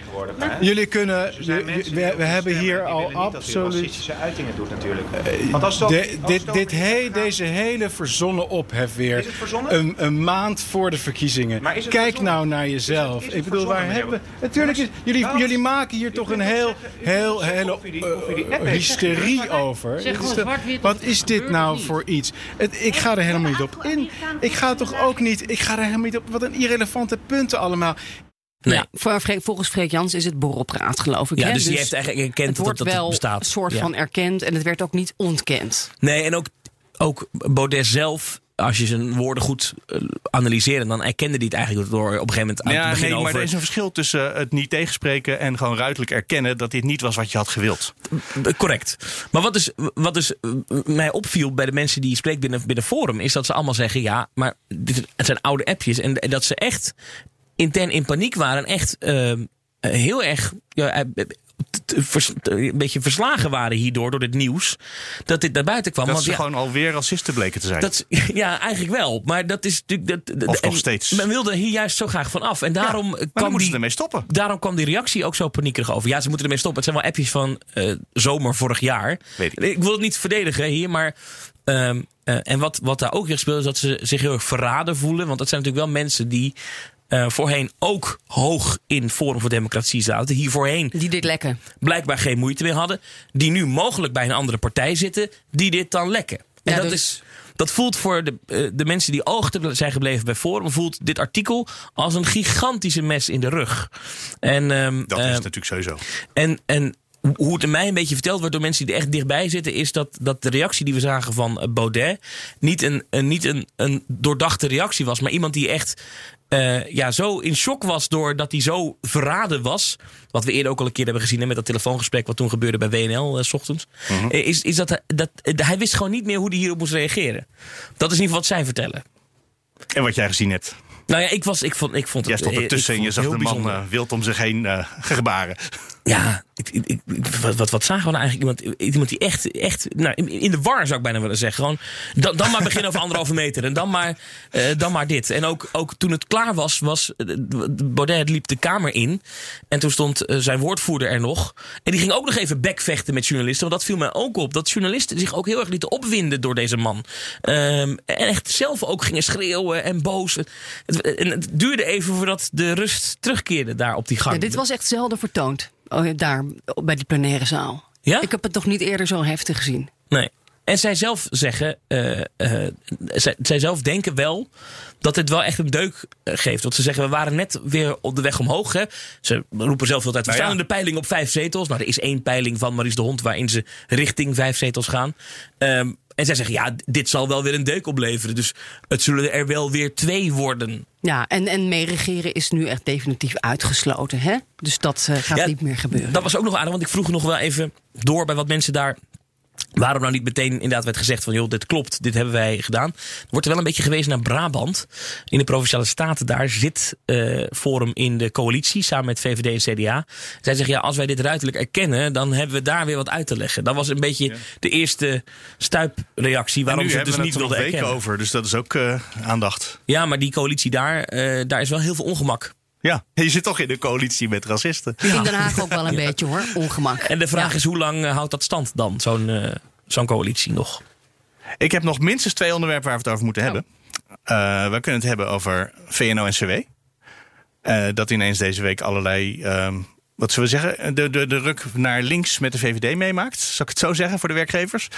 jullie kunnen... we, we hebben hier al absoluut... natuurlijk. Want als dat, De- als dit, dat- dit he- deze hele verzonnen ophef weer. Is het verzonnen? Een, een maand voor de verkiezingen. Maar is het Kijk verzonnen? nou naar jezelf. Is het- is het Ik bedoel, waar hebben? Natuurlijk is. Jullie, Nou, jullie maken hier toch een heel, heel, hele eh, eh, hysterie over. Wat is dit nou voor iets? Het, ik ga er helemaal niet op in. Ik ga toch ook niet. Ik ga er helemaal niet op. Wat een irrelevante punten allemaal. Nee. Ja, volgens Freek Jans is het borrelpraat, geloof ik. Ja, hè? dus die heeft eigenlijk erkend het dat dat wel bestaat. een soort Ja. van erkend en het werd ook niet ontkend. Nee, en ook, ook Baudet zelf. Als je zijn woorden goed eh, analyseert, dan erkende hij het eigenlijk door op een gegeven moment aan Ja, te beginnen nee, maar over... er is een verschil tussen het niet tegenspreken en gewoon ruidelijk erkennen dat dit niet was wat je had gewild. Eh, Correct. Maar wat dus, wat dus eh, mij opviel bij de mensen die je spreekt binnen, binnen Forum, is dat ze allemaal zeggen: ja, maar dit, het zijn oude appjes. En, en dat ze echt intern in paniek waren. En echt eh, eh, heel erg. Ja, eh, t- een beetje verslagen waren hierdoor, door dit nieuws. Dat dit naar buiten kwam. Dat Want ze ja, gewoon alweer racisten bleken te zijn. dat, (laughs) ja, eigenlijk wel. Maar dat is natuurlijk. Dat, Of nog steeds. Men wilde hier juist zo graag van af. En daarom dan kwam moeten die, ze ermee stoppen. Daarom kwam die reactie ook zo paniekerig over. Ja, ze moeten ermee stoppen. Het zijn wel appjes van eh, zomer vorig jaar. Weet ik. wil het niet verdedigen hier, maar. ehm, eh, en wat, wat daar ook weer speelt, is dat ze zich heel erg verraden voelen. Want dat zijn natuurlijk wel mensen die eh, voorheen ook hoog in Forum voor Democratie zaten. Hier voorheen Die dit lekken. blijkbaar geen moeite mee hadden. Die nu mogelijk bij een andere partij zitten, die dit dan lekken. En Ja, dat dus- is. Dat voelt voor de, eh, de mensen die oog zijn gebleven bij Forum, voelt dit artikel als een gigantische mes in de rug. En, ehm, Dat is natuurlijk sowieso. en, en hoe het mij een beetje verteld wordt door mensen die er echt dichtbij zitten, is dat, dat de reactie die we zagen van eh, Baudet niet een, een, niet een, een doordachte reactie was, maar iemand die echt eh, ja, zo in shock was doordat hij zo verraden was. Wat we eerder ook al een keer hebben gezien hè, met dat telefoongesprek wat toen gebeurde bij WNL eh, s ochtends. eh, Is, is dat, hij- dat hij wist gewoon niet meer hoe hij hierop moest reageren. Dat is in ieder geval wat zij vertellen. En wat jij gezien hebt. Nou ja, ik, was, ik, vond, ik vond het Jij stond ertussen en je zag de man eh, wild om zich heen gebaren. Ja, ik, ik, wat, wat, zagen we nou eigenlijk? Iemand, iemand die echt, echt nou, in, de war zou ik bijna willen zeggen. Gewoon, dan, dan maar beginnen over anderhalve meter. En dan maar, uh, dan maar dit. En ook, ook toen het klaar was, was Baudet liep de kamer in. En toen stond uh, zijn woordvoerder er nog. En die ging ook nog even bekvechten met journalisten. Want dat viel mij ook op. Dat journalisten zich ook heel erg lieten opwinden door deze man. Um, en echt zelf ook gingen schreeuwen en boos. Het, en het duurde even voordat de rust terugkeerde daar op die gang. Dit was echt zelden vertoond. Oh, daar bij die plenaire zaal. Ja? Ik heb het toch niet eerder zo heftig gezien. Nee. En zij zelf zeggen, uh, uh, zij, zij, zelf denken wel dat het wel echt een deuk geeft. Want ze zeggen, we waren net weer op de weg omhoog. Hè. Ze roepen zelf altijd, we nou staan in de peiling op vijf zetels. Nou, er is één peiling van Maries de Hond waarin ze richting vijf zetels gaan. Um, en zij zeggen, ja, dit zal wel weer een deuk opleveren. Dus het zullen er wel weer twee worden. Ja, en, en meeregeren is nu echt definitief uitgesloten. Hè? Dus dat uh, gaat ja, niet meer gebeuren. Dat was ook nog aardig, want ik vroeg nog wel even door bij wat mensen daar Waarom nou niet meteen inderdaad werd gezegd van joh, dit klopt, dit hebben wij gedaan. Er wordt er wel een beetje gewezen naar Brabant. In de Provinciale Staten daar zit uh, Forum in de coalitie samen met VVD en CDA. Zij zeggen ja, als wij dit ruiterlijk erkennen, dan hebben we daar weer wat uit te leggen. Dat was een beetje ja. de eerste stuipreactie waarom ze het dus niet wilden erkennen. weken over, dus dat is ook uh, aandacht. Ja, maar die coalitie daar, uh, daar is wel heel veel ongemak. Ja, (laughs) je zit toch in een coalitie met racisten. Ja. In Den Haag ook wel een (laughs) beetje hoor, ongemak. En de vraag ja. is hoe lang houdt dat stand dan, zo'n uh, zo'n coalitie nog? Ik heb nog minstens twee onderwerpen waar we het over moeten hebben. Uh, we kunnen het hebben over VNO-NCW. dat ineens deze week allerlei, wat zullen we zeggen, de, de, de ruk naar links met de VVD meemaakt. Zal ik het zo zeggen voor de werkgevers?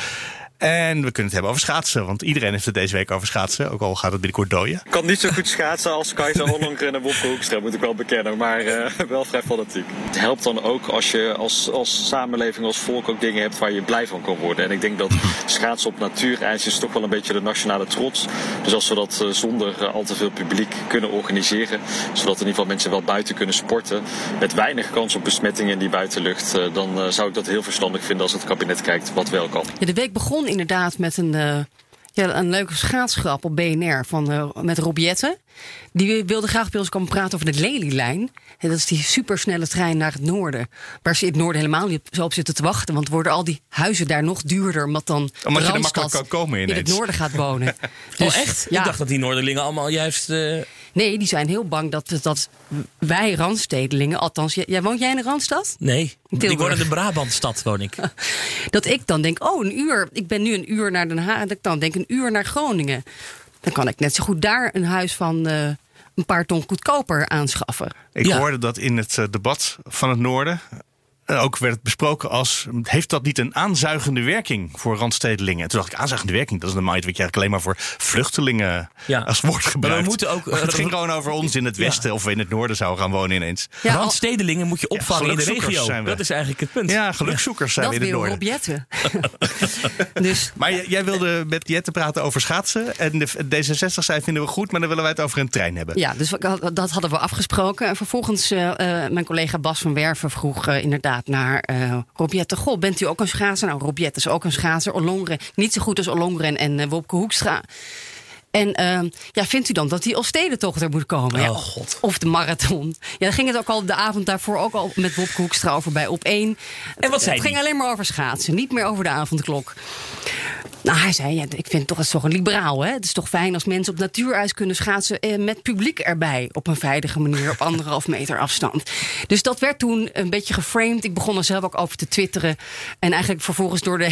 En we kunnen het hebben over schaatsen. Want iedereen heeft het deze week over schaatsen. Ook al gaat het binnenkort dooien. Ik kan niet zo goed schaatsen als Kajsa Hollongren en Wopke Hoekstra, moet ik wel bekennen. Maar uh, wel vrij fanatiek. Het helpt dan ook als je als, als samenleving, als volk ook dingen hebt waar je blij van kan worden. En ik denk dat schaatsen op natuurijs is toch wel een beetje de nationale trots. Dus als we dat uh, zonder uh, al te veel publiek kunnen organiseren. Zodat in ieder geval mensen wel buiten kunnen sporten. Met weinig kans op besmettingen in die buitenlucht. dan zou ik dat heel verstandig vinden als het kabinet kijkt wat wel kan. Ja, de week begon inderdaad met een, uh, ja, een leuke schaatsgrap op BNR van, uh, met Rob Jetten. Die wilde graag bij ons komen praten over de Lelylijn. En dat is die supersnelle trein naar het noorden. Waar ze in het noorden helemaal niet zo op zitten te wachten. Want worden al die huizen daar nog duurder. Omdat dan omdat je er makkelijk kan komen in het noorden gaat wonen. (laughs) dus, oh echt? Ja. Ik dacht dat die Noorderlingen allemaal juist... Uh... Nee, die zijn heel bang dat, dat wij Randstedelingen, althans, jij, woont jij in de Randstad? Nee, Tilburg. ik woon in de Brabantstad, woon ik. (laughs) dat ik dan denk, oh, een uur, ik ben nu een uur naar Den Haag, dat ik dan denk een uur naar Groningen. Dan kan ik net zo goed daar een huis van uh, een paar ton goedkoper aanschaffen. Ik ja. hoorde dat in het uh, debat van het Noorden ook werd besproken als... heeft dat niet een aanzuigende werking voor randstedelingen? En toen dacht ik, aanzuigende werking, dat is normaal iets wat je eigenlijk alleen maar voor vluchtelingen ja. als woord gebruikt. Maar we moeten ook, maar het ging gewoon over ons in het westen ja. of we in het noorden zouden gaan wonen ineens. Ja, randstedelingen moet je opvangen in de regio. Zijn we. Dat is eigenlijk het punt. Ja, gelukzoekers zijn dat we in het noorden. op Jetten. (laughs) dus. Maar jij wilde met Jetten praten over schaatsen. En de D66 zei, vinden we goed, maar dan willen wij het over een trein hebben. Ja, dus dat hadden we afgesproken. En vervolgens, uh, mijn collega Bas van Werven vroeg uh, inderdaad naar uh, Rob Jetten. Goh, bent u ook een schaatser? Nou, Rob Jetten is ook een schaatser. Ollongren, niet zo goed als Ollongren en uh, Wopke Hoekstra. En uh, ja, vindt u dan dat die Elfstedentocht er moet komen? Oh, ja, God. Of de marathon. Ja, daar ging het ook al de avond daarvoor ook al met Wopke Hoekstra over bij op één. En wat zei Het ging alleen maar over schaatsen, niet meer over de avondklok. Nou, hij zei, ja, ik vind toch, is toch een liberaal. Hè? Het is toch fijn als mensen op natuurijs kunnen schaatsen eh, met publiek erbij. Op een veilige manier, op anderhalf (laughs) meter afstand. Dus dat werd toen een beetje geframed. Ik begon er zelf ook over te twitteren. En eigenlijk vervolgens door de,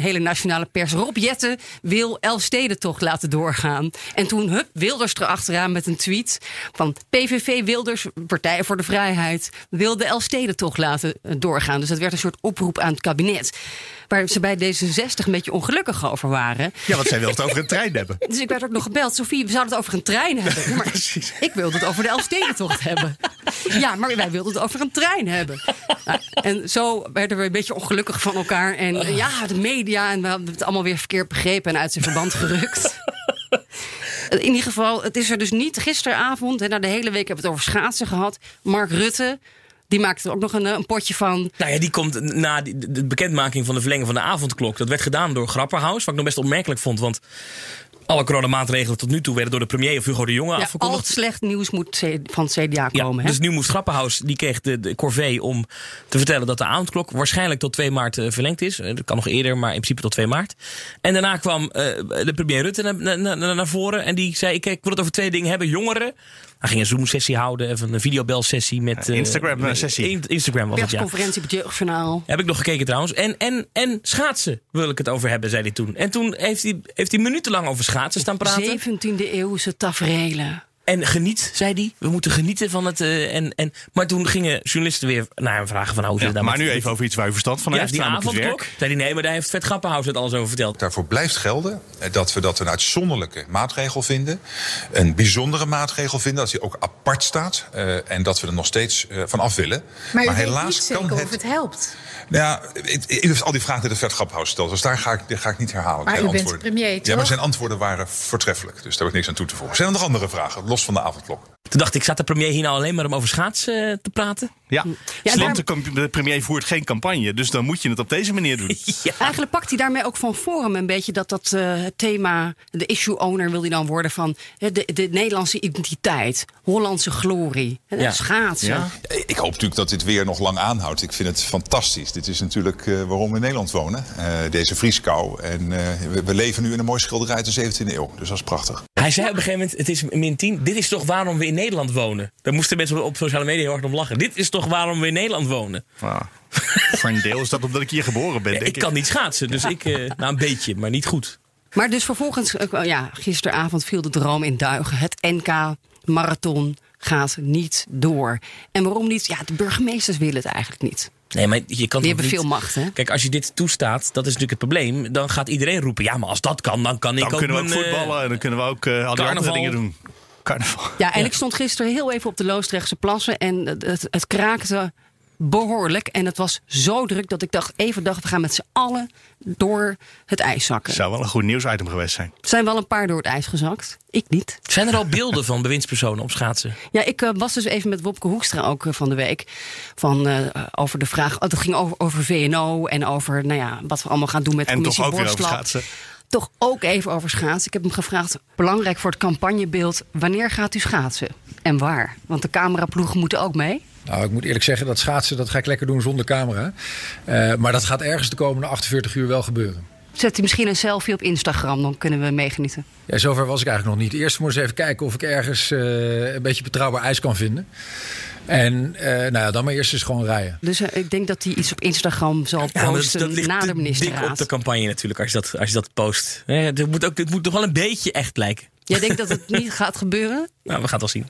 hele nationale pers. Rob Jetten wil Elfstedentocht laten doorgaan. En toen, hup, Wilders erachteraan met een tweet van PVV Wilders, Partij voor de Vrijheid, wil de Elfstedentocht laten doorgaan. Dus dat werd een soort oproep aan het kabinet. Waar ze bij D66 een beetje ongelukkig over waren. Ja, want zij wil het over een trein hebben. (laughs) Dus ik werd ook nog gebeld. Sofie, we zouden het over een trein hebben. Maar Precies. Ik wilde het over de Elfstedentocht hebben. Ja, maar wij wilden het over een trein hebben. Nou, en zo werden we een beetje ongelukkig van elkaar. En ja, de media. En we hadden het allemaal weer verkeerd begrepen en uit zijn verband gerukt. In ieder geval, het is er dus niet gisteravond. En na de hele week hebben we het over schaatsen gehad. Mark Rutte. Die maakte er ook nog een, een, potje van. Nou ja, die komt na de bekendmaking van de verlenging van de avondklok. Dat werd gedaan door Grapperhaus. Wat ik nog best opmerkelijk vond. Want Alle coronamaatregelen tot nu toe werden door de premier of Hugo de Jonge Ja, al afgekondigd. het slecht nieuws moet van het CDA Ja, komen. hè? dus nu moest Grappenhaus, die kreeg de, de corvée om te vertellen dat de avondklok waarschijnlijk tot 2 maart eh, verlengd is. Eh, Dat kan nog eerder, maar in principe tot 2 maart. En daarna kwam eh, de premier Rutte naar, naar, naar, naar voren en die zei: ik, ik wil het over twee dingen hebben. Jongeren. Hij ging een Zoom-sessie houden, even een videobelsessie met. eh, Instagram-sessie. Instagram was het, ja. Persconferentie op het jeugdjournaal. Heb ik nog gekeken trouwens. En, en, en schaatsen wil ik het over hebben, zei hij toen. En toen heeft hij, heeft hij minutenlang over schaatsen staan praten. 17e eeuwse taferelen. En geniet, zei hij. We moeten genieten van het. eh, en, en, maar toen gingen journalisten weer naar hem vragen van... hoe Ja, nou maar nu even over iets waar u verstand van ja, heeft. die avondklok. Zei hij, nee, maar daar heeft Vet Grappenhaus het alles over verteld. Daarvoor blijft gelden eh, dat we dat een uitzonderlijke maatregel vinden. Een bijzondere maatregel vinden, dat die ook apart staat. eh, en dat we er nog steeds eh, van af willen. Maar, u weet helaas niet zeker kan of het. het helpt. Nou ja, al die vragen die de Grappenhaus stelt. Dus daar ga ik, daar ga ik niet herhalen. Maar u bent premier, Ja, maar zijn antwoorden waren voortreffelijk. Dus daar heb ik niks aan toe te voegen. Zijn er nog andere vragen, los van de avondklok? Toen dacht ik, zat de premier hier nou alleen maar om over schaatsen eh, te praten? Ja, Ja, Slim, daar- de premier voert geen campagne, dus dan moet je het op deze manier doen. (laughs) Eigenlijk pakt hij daarmee ook van Forum een beetje dat, dat eh, thema, de issue owner wil hij dan worden van hè, de, de Nederlandse identiteit, Hollandse glorie, Ja. schaatsen. Ja. Ik hoop natuurlijk dat dit weer nog lang aanhoudt. Ik vind het fantastisch. Dit is natuurlijk eh, waarom we in Nederland wonen. Eh, deze vrieskou. En eh, we, we leven nu in een mooi schilderij uit de 17e eeuw. Dus dat is prachtig. Hij zei op een gegeven moment, het is min 10. Dit is toch waarom we in Nederland wonen? Daar moesten mensen op sociale media heel hard om lachen. Dit is toch waarom we in Nederland wonen? Voor een deel is dat omdat ik hier geboren ben, Ja, denk ik ik. kan niet schaatsen, dus ik, eh, nou een beetje, maar niet goed. Maar dus vervolgens, eh, ja, gisteravond viel de droom in duigen. Het NK marathon gaat niet door. En waarom niet? Ja, de burgemeesters willen het eigenlijk niet. Nee, maar je kan Die hebben niet- veel macht, hè? Kijk, als je dit toestaat, dat is natuurlijk het probleem. Dan gaat iedereen roepen, ja, maar als dat kan, dan kan ik Dan ook kunnen we ook mijn, eh, voetballen en dan kunnen we ook al die andere dingen doen. Carnaval. Ja, en ik stond gisteren heel even op de Loosdrechtse plassen en het, het, het kraakte behoorlijk. En het was zo druk dat ik dacht, even dacht, we gaan met z'n allen door het ijs zakken. Zou wel een goed nieuwsitem geweest zijn. Er zijn wel een paar door het ijs gezakt. Ik niet. Zijn er al beelden van bewindspersonen op schaatsen? Ja, ik eh, was dus even met Wopke Hoekstra ook eh, van de week. Van, eh, over de vraag. Oh, het ging over, over VNO en over nou ja, wat we allemaal gaan doen met En commissie toch ook weer over schaatsen. Toch ook even over schaatsen. Ik heb hem gevraagd, belangrijk voor het campagnebeeld, wanneer gaat u schaatsen? En waar? Want de cameraploegen moeten ook mee. Nou, ik moet eerlijk zeggen, dat schaatsen dat ga ik lekker doen zonder camera. Eh, maar dat gaat ergens de komende 48 uur wel gebeuren. Zet u misschien een selfie op Instagram, dan kunnen we meegenieten. Ja, zover was ik eigenlijk nog niet. Eerst moest ik even kijken of ik ergens eh, een beetje betrouwbaar ijs kan vinden. En eh, nou ja, dan maar eerst eens gewoon rijden. Dus eh, ik denk dat hij iets op Instagram zal Ja, maar dat, posten dat ligt na de te dik op ministerraad. de campagne natuurlijk, als je dat, als je dat post. Eh, Het moet, ook, het moet toch wel een beetje echt lijken. Jij denkt dat het niet gaat gebeuren? (laughs) Nou, we gaan het wel zien.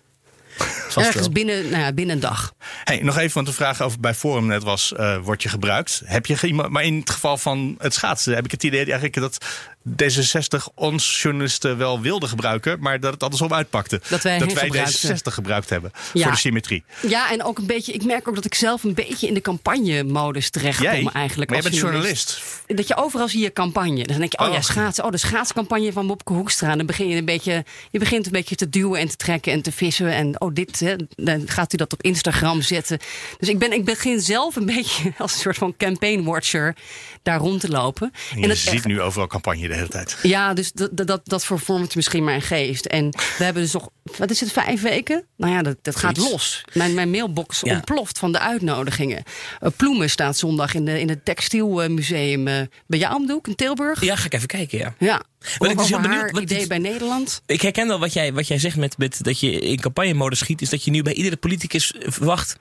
Vast Ergens wel. binnen, nou ja, binnen een dag. Hey, nog even, want de vraag over bij Forum net was: eh word je gebruikt? Heb je maar in het geval van het schaatsen heb ik het idee eigenlijk dat D66 ons journalisten wel wilde gebruiken, maar dat het andersom uitpakte. Dat wij gebruikten. D66 gebruikt hebben Ja. voor de symmetrie. Ja, en ook een beetje. Ik merk ook dat ik zelf een beetje in de campagne-modus terechtkom Jij? eigenlijk. Maar als bent journalist. Dat je overal zie je campagne. Dan denk je, oh, Oh. ja, schaatsen. Oh, de schaatscampagne van Bobke Hoekstra. Dan begin je een beetje. Je begint een beetje te duwen en te trekken en te vissen. En oh, dit. Hè, dan gaat u dat op Instagram zetten. Dus ik, ben, ik begin zelf een (laughs) beetje als een soort van campaign watcher daar rond te lopen. En je ziet echt- nu overal campagne de hele tijd. ja, dus dat, dat, dat, vervormt misschien mijn geest. En we hebben dus nog, wat is het, vijf weken? Nou ja, dat, dat gaat los. Mijn, mijn mailbox Ja. ontploft van de uitnodigingen. Uh, Ploemen staat zondag in, de, in het textielmuseum eh, bij jou om de hoek in Tilburg. Ja, ga ik even kijken, ja. Ja, Ben ik dus heel benieuwd wat idee dit- bij Nederland. Ik herken wel wat jij, wat jij zegt met, met dat je in campagnemodus schiet. Is dat je nu bij iedere politicus verwacht.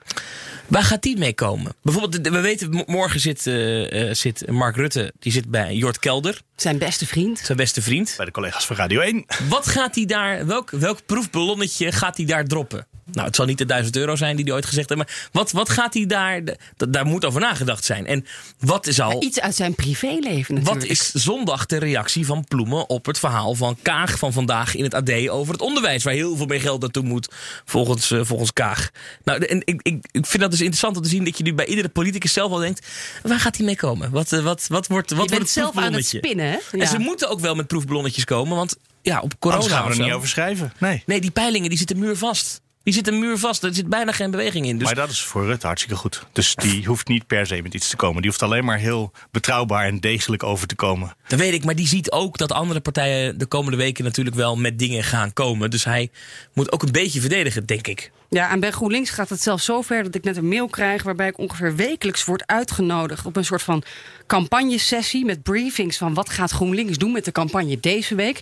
Waar gaat die mee komen? Bijvoorbeeld, we weten, morgen zit, eh, eh, zit Mark Rutte. Die zit bij Jort Kelder. Zijn beste vriend. Zijn beste vriend. Bij de collega's van Radio 1. Wat gaat hij daar, welk, welk proefballonnetje gaat hij daar droppen? Nou, het zal niet de 1000 euro zijn die hij ooit gezegd heeft. Maar wat, wat gaat hij daar, da- daar moet over nagedacht zijn. En wat is al... Iets uit zijn privéleven natuurlijk. Wat is zondag de reactie van Ploemen op het verhaal van Kaag van vandaag in het AD over het onderwijs, waar heel veel meer geld naartoe moet, volgens, eh, volgens Kaag? Nou, en ik, ik, ik vind dat dus interessant om te zien dat je nu bij iedere politicus zelf al denkt: waar gaat hij mee komen? Wat, eh, wat, wat wordt, wat Je wordt bent het zelf aan het spinnen, hè? En Ja. ze moeten ook wel met proefballonnetjes komen, want ja, op corona Anders gaan we er niet over schrijven. Nee. Nee, die peilingen die zitten muurvast. Die zit een muur vast. Er zit bijna geen beweging in. Dus Maar dat is voor Rutte hartstikke goed. Dus die hoeft niet per se met iets te komen. Die hoeft alleen maar heel betrouwbaar en degelijk over te komen. Dat weet ik, maar die ziet ook dat andere partijen de komende weken natuurlijk wel met dingen gaan komen. Dus hij moet ook een beetje verdedigen, denk ik. Ja, en bij GroenLinks gaat het zelfs zo ver dat ik net een mail krijg waarbij ik ongeveer wekelijks word uitgenodigd op een soort van campagnesessie met briefings van wat gaat GroenLinks doen met de campagne deze week.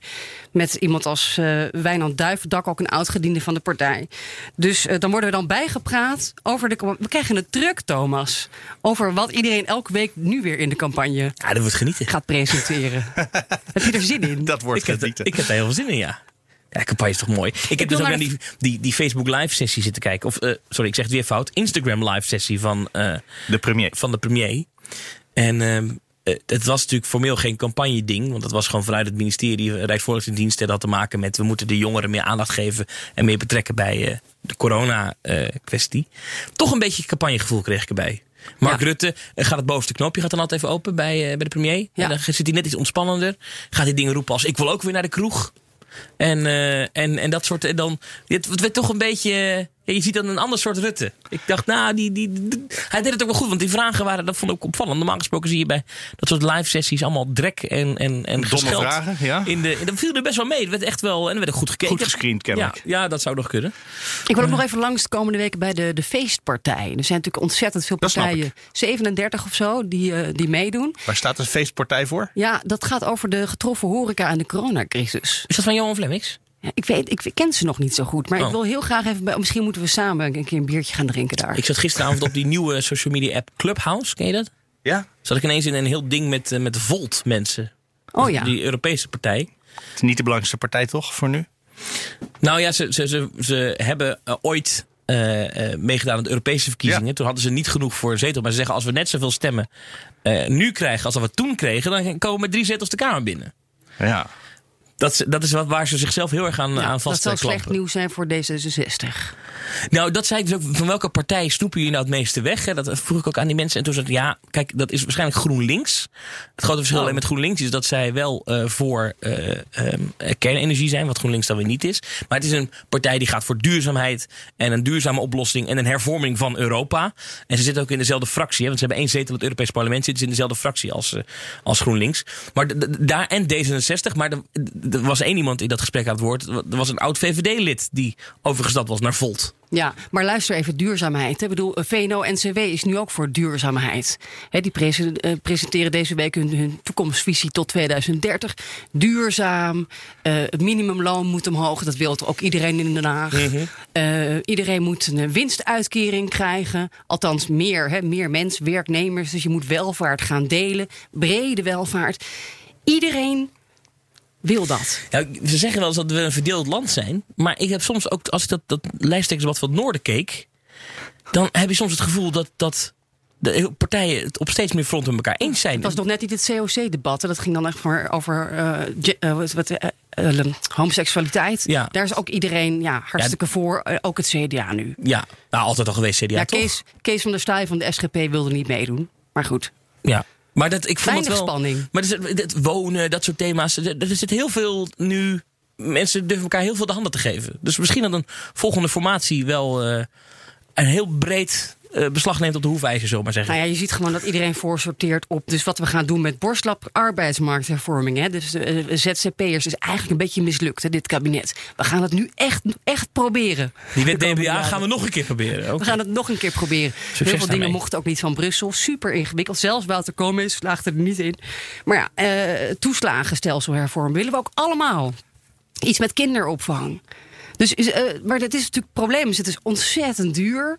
Met iemand als eh Wijnand Duivendak, ook een oud-gediende van de partij. Dus eh, dan worden we dan bijgepraat over de. We krijgen het druk, Thomas. Over wat iedereen elke week nu weer in de campagne Ja, dat wordt genieten. gaat presenteren. (laughs) Heb je er zin in? Dat wordt Ik heb, er- genieten. ik heb daar heel veel zin in, ja. Ja, de campagne is toch mooi. Ik heb dus ook naar die, die, die Facebook live sessie zitten kijken. Of, eh, sorry, ik zeg het weer fout. Instagram live sessie van, eh, De premier. van de premier. En ehm, eh, het was natuurlijk formeel geen campagne ding. Want het was gewoon vanuit het ministerie, eh, Rijksvoorlichtingsdienst. Dat had te maken met we moeten de jongeren meer aandacht geven. En meer betrekken bij eh, de corona eh, kwestie. Toch een beetje campagnegevoel kreeg ik erbij. Mark Ja. Rutte eh, gaat het bovenste knopje gaat dan altijd even open bij, eh, bij de premier. Ja. En dan zit hij net iets ontspannender. Gaat hij dingen roepen als ik wil ook weer naar de kroeg. En, eh, en, en dat soort. En dan, het werd toch een beetje. Ja, je ziet dan een ander soort Rutte. Ik dacht, nou, die, die, die- hij deed het ook wel goed. Want die vragen waren, dat vond ik ook opvallend. Normaal gesproken zie je bij dat soort live sessies allemaal drek en, en, en gescheld. vragen, ja. In de, en dat viel er best wel mee. Het werd echt wel. En er werd goed gekeken. Goed gescreend, ja, kennelijk. ja, dat zou nog kunnen. Ik wil ook nog even langs de komende weken bij de, de feestpartij. Er zijn natuurlijk ontzettend veel partijen, 37 of zo, die, eh, die meedoen. Waar staat de feestpartij voor? Ja, dat gaat over de getroffen horeca en de coronacrisis. Is dat van Johan Flemmix? Ja, ik, weet, ik ken ze nog niet zo goed, maar Oh. ik wil heel graag even bij. Misschien moeten we samen een keer een biertje gaan drinken daar. Ik zat gisteravond op die nieuwe social media app Clubhouse. Ken je dat? Ja. Zat ik ineens in een heel ding met, eh, met Volt mensen. Oh ja. Die Europese partij. Het is niet de belangrijkste partij toch voor nu? Nou ja, ze, ze, ze, ze hebben eh, ooit eh, eh, meegedaan aan de Europese verkiezingen. Ja. Toen hadden ze niet genoeg voor een zetel. Maar ze zeggen, als we net zoveel stemmen eh, nu krijgen als dat we toen kregen... dan komen we met drie zetels de Kamer binnen. Ja. Dat, is- dat is wat, waar ze zichzelf heel erg aan, Ja, aan dat zal eh, slecht nieuws zijn voor D66. Nou, dat zei ik dus ook. Van welke partij snoepen jullie nou het meeste weg? Hè? Dat vroeg ik ook aan die mensen. En toen zei ik, ja, kijk, dat is waarschijnlijk GroenLinks. Het grote verschil Oh. alleen met GroenLinks is dat zij wel eh, voor eh, ehm, eh, kernenergie zijn. Wat GroenLinks dan weer niet is. Maar het is een partij die gaat voor duurzaamheid. En een duurzame oplossing. En een hervorming van Europa. En ze zitten ook in dezelfde fractie. Hè? Want ze hebben één zetel in het Europees Parlement. Zitten ze in dezelfde fractie als, eh, als GroenLinks. Maar daar en D66. Maar er, er was één iemand in dat gesprek aan het woord. Er was een oud VVD-lid die overgestapt was naar Volt. Ja, maar luister even, duurzaamheid. Ik bedoel, eh, VNO-NCW is nu ook voor duurzaamheid. Die prese- eh, presenteren deze week hun, hun toekomstvisie tot 2030. Duurzaam, eh, het minimumloon moet omhoog. Dat wil ook iedereen in Den Haag. Eh, iedereen moet een winstuitkering krijgen. Althans, meer, meer mensen, werknemers. Dus je moet welvaart gaan delen. Brede welvaart. Iedereen wil dat. Ja, ze zeggen wel eens dat we een verdeeld land zijn. Maar ik heb soms ook, als ik dat, dat lijsttrekkersdebat van het Noorden keek. dan heb je soms het gevoel dat, dat de partijen het op steeds meer fronten met elkaar eens zijn. Het was nog net niet het COC-debat. Dat ging dan echt maar over eh, eh, wat, wat, eh, homoseksualiteit. Ja. Daar is ook iedereen ja, hartstikke voor. Ook het CDA nu. Ja, nou, altijd al geweest CDA, Ja, toch? Kees, Kees van der Staaij van de SGP wilde niet meedoen. Maar goed. Ja. Maar dat, ik vond Weinig het wel, spanning. Maar het wonen, dat soort thema's. Er, er zit heel veel nu. Mensen durven elkaar heel veel de handen te geven. Dus misschien dat een volgende formatie wel eh, een heel breed eh, beslag neemt op de hoefijzer, zo maar zeggen. Nou ja, je ziet gewoon dat iedereen voorsorteert op. Dus wat we gaan doen met borstlap arbeidsmarkthervorming. Hè. Dus de eh, ZZP'ers is eigenlijk een beetje mislukt, hè, dit kabinet. We gaan het nu echt, echt proberen. Die wet DBA gaan we nog een keer proberen. We gaan het nog een keer proberen. Heel veel dingen mochten ook niet van Brussel. Super ingewikkeld. Zelfs Wouter Koolmees slaagde er niet in. Maar ja, eh, toeslagenstelsel hervormen willen we ook allemaal. Iets met kinderopvang. Dus, is, maar dat is natuurlijk het probleem. is Het is ontzettend duur.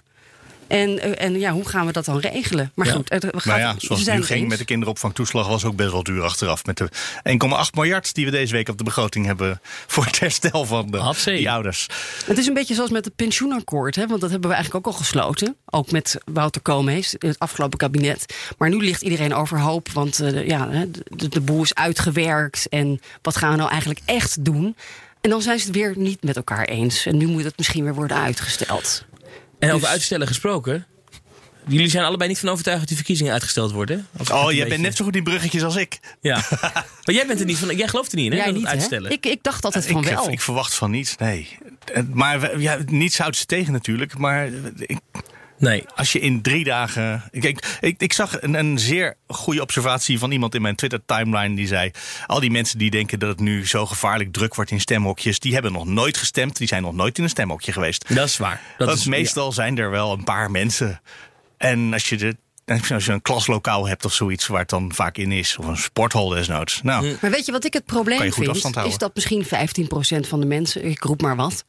En, eh, en ja, hoe gaan we dat dan regelen? Maar Ja. goed, het- we gaan, Nou ja, zoals het nu ging eens. met de kinderopvangtoeslag was ook best wel duur achteraf. Met de 1,8 miljard die we deze week op de begroting hebben voor het herstel van de, die ouders. Het is een beetje zoals met het pensioenakkoord. Hè? Want dat hebben we eigenlijk ook al gesloten. Ook met Wouter Koolmees, het afgelopen kabinet. Maar nu ligt iedereen overhoop. Want eh, ja, hè, de, de boel is uitgewerkt. En wat gaan we nou eigenlijk echt doen? En dan zijn ze het weer niet met elkaar eens. En nu moet het misschien weer worden uitgesteld. En over Dus- uitstellen gesproken. Jullie zijn allebei niet van overtuigd dat die verkiezingen uitgesteld worden? Oh, jij bent net zo goed in bruggetjes als ik. Ja. (laughs) maar jij bent er niet van. Jij gelooft er niet in, hè? Jij dat niet, het hè? uitstellen. Ik, ik dacht altijd van ik, wel. ik verwacht van niets, nee. Maar ja, niets houdt ze tegen natuurlijk. Maar ik, nee. als je in drie dagen... Ik, ik zag een, een zeer goede observatie van iemand in mijn Twitter-timeline. Die zei, al die mensen die denken dat het nu zo gevaarlijk druk wordt in stemhokjes... die hebben nog nooit gestemd, die zijn nog nooit in een stemhokje geweest. Dat is waar. Dat Want is, meestal zijn er wel een paar mensen. En als je, de, als je een klaslokaal hebt of zoiets waar het dan vaak in is... of een sporthal desnoods. Nou, Maar weet je wat ik het Kan probleem je goed vind? afstand houden. Is dat misschien 15% van de mensen, ik roep maar wat,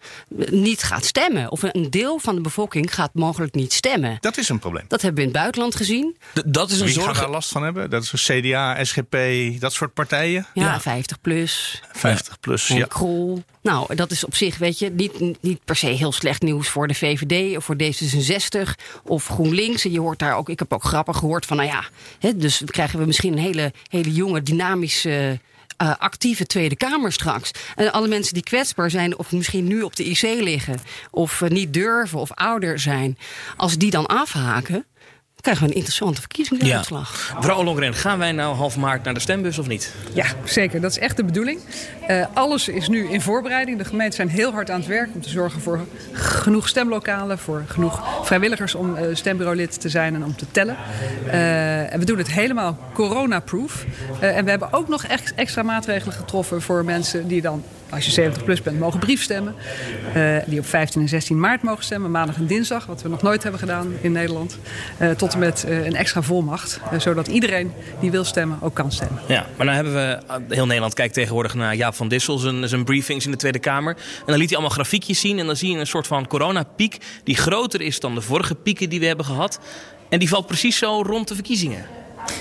niet gaat stemmen. Of een deel van de bevolking gaat mogelijk niet stemmen. dat is een probleem. Dat hebben we in het buitenland gezien. D- dat is een Wie gaat zorg. daar last van hebben? Dat is een CDA, SGP, dat soort partijen. Ja, 50 plus. 50 plus, ja. Krol. Nou, dat is op zich, weet je, niet, niet per se heel slecht nieuws voor de VVD of voor D66 of GroenLinks. En je hoort daar ook, ik heb ook grappen gehoord van, nou ja, hè, dus krijgen we misschien een hele, hele jonge, dynamische. eh, actieve Tweede Kamer straks. En alle mensen die kwetsbaar zijn, of misschien nu op de IC liggen, of eh, niet durven of ouder zijn, als die dan afhaken, krijgen we een interessante verkiezingsuitslag. Mevrouw Ollongren, gaan wij nou half maart naar de stembus of niet? Ja, zeker. Dat is echt de bedoeling. Eh, alles is nu in voorbereiding. De gemeenten zijn heel hard aan het werk om te zorgen voor genoeg stemlokalen, voor genoeg vrijwilligers om eh, stembureaulid te zijn en om te tellen. Eh, en we doen het helemaal corona-proof. Eh, en we hebben ook nog ex- extra maatregelen getroffen voor mensen die dan, als je 70 plus bent, mogen briefstemmen. Eh, die op 15 en 16 maart mogen stemmen, maandag en dinsdag, wat we nog nooit hebben gedaan in Nederland. Eh, tot en met eh, een extra volmacht, zodat iedereen die wil stemmen ook kan stemmen. Ja, maar nou hebben we, heel Nederland kijkt tegenwoordig naar Jaap van Dissel, zijn, zijn briefings in de Tweede Kamer. En dan liet hij allemaal grafiekjes zien en dan zie je een soort van coronapiek die groter is dan de vorige pieken die we hebben gehad. En die valt precies zo rond de verkiezingen.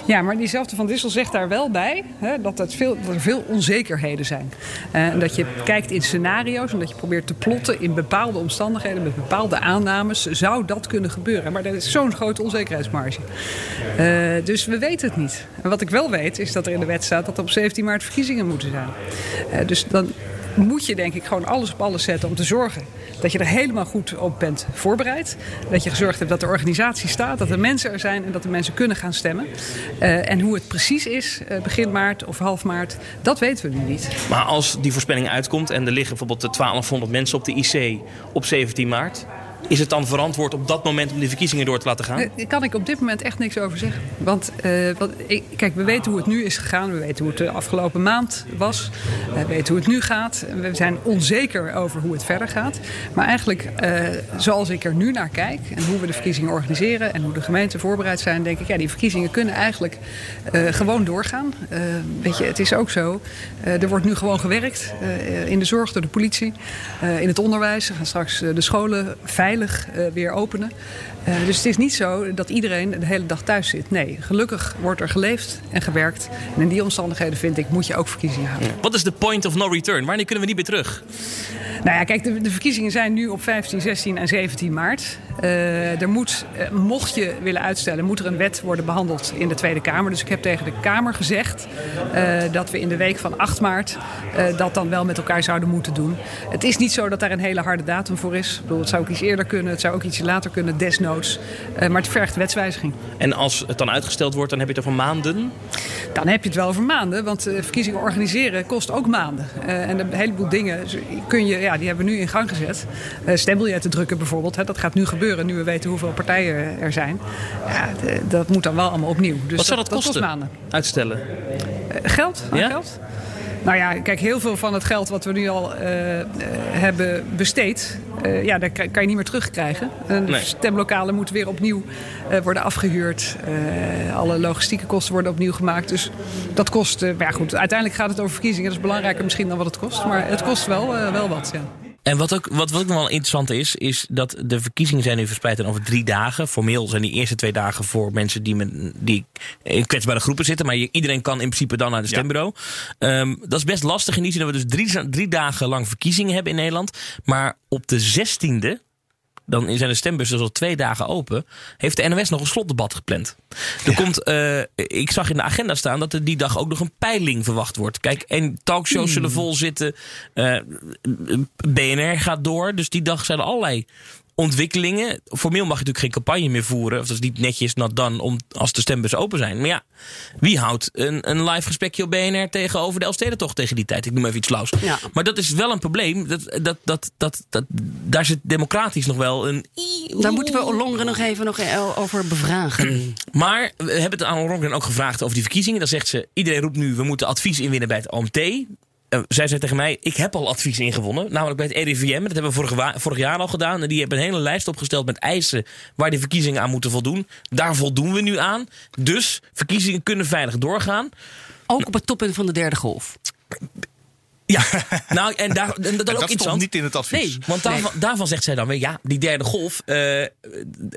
Ja, maar diezelfde Van Dissel zegt daar wel bij hè, dat, het veel, dat er veel onzekerheden zijn. Eh, en dat je kijkt in scenario's en dat je probeert te plotten in bepaalde omstandigheden, met bepaalde aannames, zou dat kunnen gebeuren. Maar er is zo'n grote onzekerheidsmarge. Eh, dus we weten het niet. En wat ik wel weet is dat er in de wet staat dat er op 17 maart verkiezingen moeten zijn. Eh, dus dan moet je denk ik gewoon alles op alles zetten om te zorgen dat je er helemaal goed op bent voorbereid. Dat je gezorgd hebt dat de organisatie staat, dat er mensen er zijn en dat de mensen kunnen gaan stemmen. Eh, en hoe het precies is, eh, begin maart of half maart, dat weten we nu niet. Maar als die voorspelling uitkomt en er liggen bijvoorbeeld de 1200 mensen op de IC op 17 maart. Is het dan verantwoord op dat moment om die verkiezingen door te laten gaan? Daar kan ik op dit moment echt niks over zeggen. Want, eh, wat, ik, kijk, we weten hoe het nu is gegaan. We weten hoe het de afgelopen maand was. We weten hoe het nu gaat. We zijn onzeker over hoe het verder gaat. Maar eigenlijk, eh, zoals ik er nu naar kijk... en hoe we de verkiezingen organiseren... en hoe de gemeenten voorbereid zijn... denk ik, ja, die verkiezingen kunnen eigenlijk eh, gewoon doorgaan. Weet je, het is ook zo. er wordt nu gewoon gewerkt. in de zorg, door de politie. in het onderwijs. We gaan straks de scholen veilig eh, weer openen. Eh, dus het is niet zo dat iedereen de hele dag thuis zit. Nee, gelukkig wordt er geleefd en gewerkt. En in die omstandigheden vind ik, moet je ook verkiezingen houden. Wat is de point of no return? Wanneer kunnen we niet meer terug? Nou ja, kijk, de, de verkiezingen zijn nu op 15, 16 en 17 maart. Eh, er moet, eh, mocht je willen uitstellen, moet er een wet worden behandeld in de Tweede Kamer. Dus ik heb tegen de Kamer gezegd eh, dat we in de week van 8 maart dat dan wel met elkaar zouden moeten doen. Het is niet zo dat daar een hele harde datum voor is. Ik bedoel, het zou ook iets eerder kunnen, het zou ook iets later kunnen, desnoods. Maar het vergt wetswijziging. En als het dan uitgesteld wordt, dan heb je het over maanden? Dan heb je het wel over maanden, want verkiezingen organiseren kost ook maanden. En een heleboel dingen kun je, ja, die hebben we nu in gang gezet. Uh, stembiljetten drukken bijvoorbeeld, hè, dat gaat nu gebeuren, nu we weten hoeveel partijen er zijn. Ja, dat moet dan wel allemaal opnieuw. Dus Wat zou dat kost kosten? maanden. Uitstellen? Eh, geld? Ja? geld? Nou ja, kijk, heel veel van het geld wat we nu al eh, eh, hebben besteed, eh, ja, daar kan je niet meer terugkrijgen. En de Nee. stemlokalen moeten weer opnieuw worden afgehuurd. Eh, alle logistieke kosten worden opnieuw gemaakt. Dus dat kost, ja goed, uiteindelijk gaat het over verkiezingen. Dat is belangrijker misschien dan wat het kost. Maar het kost wel, wel wat, ja. En wat ook, wat, wat ook nog wel interessant is, is dat de verkiezingen zijn nu verspreid over drie dagen. Formeel zijn die eerste twee dagen voor mensen die, met, die in kwetsbare groepen zitten. Maar je- iedereen kan in principe dan naar de stembureau. Ehm, dat is best lastig in die zin dat we dus drie, drie dagen lang verkiezingen hebben in Nederland. Maar op de 16e, dan zijn de stembussen dus al twee dagen open, heeft de NOS nog een slotdebat gepland. Er komt, eh, ik zag in de agenda staan dat er die dag ook nog een peiling verwacht wordt. Kijk, en talkshows zullen vol zitten. eh, BNR gaat door. Dus die dag zijn er allerlei ontwikkelingen. Formeel mag je natuurlijk geen campagne meer voeren. Of dat is niet netjes not dan om als de stembus open zijn. Maar ja, wie houdt een, een live gesprekje op BNR tegenover de Elfstedentocht tegen die tijd? Ik noem even iets flauws. Ja. Maar dat is wel een probleem. Dat, dat, dat, dat, dat, daar zit democratisch nog wel een... Daar moeten we Longren nog even nog e- over bevragen. (clears throat) Maar we hebben het aan Rongren ook gevraagd over die verkiezingen. Dan zegt ze, iedereen roept nu, we moeten advies inwinnen bij het OMT. Eh, zij zei tegen mij, ik heb al advies ingewonnen. Namelijk bij het RIVM. Dat hebben we vorig, vorig jaar al gedaan. En die hebben een hele lijst opgesteld met eisen waar die verkiezingen aan moeten voldoen. Daar voldoen we nu aan. Dus verkiezingen kunnen veilig doorgaan. Ook op het toppunt van de derde golf. Ja, (laughs) nou en, daar, en dat, En ook interessant. niet in het advies. Nee, want daarvan, daarvan zegt zij dan weer, ja, die derde golf, eh,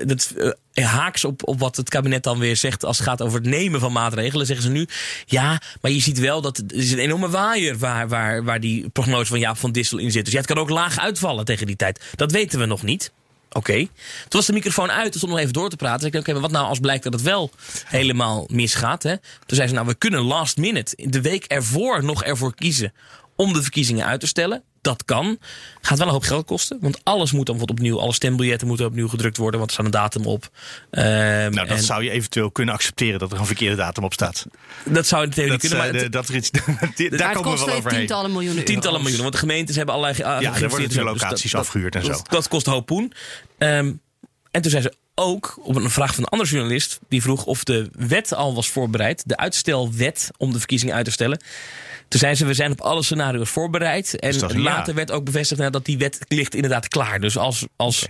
dat eh, haaks op, op wat het kabinet dan weer zegt als het gaat over het nemen van maatregelen, zeggen ze nu, ja, maar je ziet wel dat het er is een enorme waaier waar, waar, waar die prognose van Jaap van Dissel in zit. Dus ja, het kan ook laag uitvallen tegen die tijd. Dat weten we nog niet. Oké. Toen was de microfoon uit, toen stond nog even door te praten. Toen zei ik, oké, maar wat nou als blijkt dat het wel helemaal misgaat? Hè? Toen zei ze, nou, we kunnen last minute, de week ervoor nog ervoor kiezen om de verkiezingen uit te stellen. Dat kan. Gaat wel een hoop geld kosten. Want alles moet dan bijvoorbeeld opnieuw, alle stembiljetten moeten opnieuw gedrukt worden, want er staat een datum op. Ehm, Nou, dat en zou je eventueel kunnen accepteren dat er een verkeerde datum op staat. dat zou in de theorie Dat, kunnen. eh, Maar dat er iets, (laughs) die- daar komen we wel overheen. tientallen miljoenen euro's. Tientallen miljoenen, want de gemeentes hebben allerlei. Ja, er worden natuurlijk locaties afgehuurd en zo. Dat, dat kost een hoop poen. Ehm, en toen zei ze ook, op een vraag van een andere journalist, die vroeg of de wet al was voorbereid, de uitstelwet om de verkiezingen uit te stellen. Toen zei ze, we zijn op alle scenario's voorbereid. En ja? later werd ook bevestigd nou, dat die wet ligt inderdaad klaar. Dus als, als,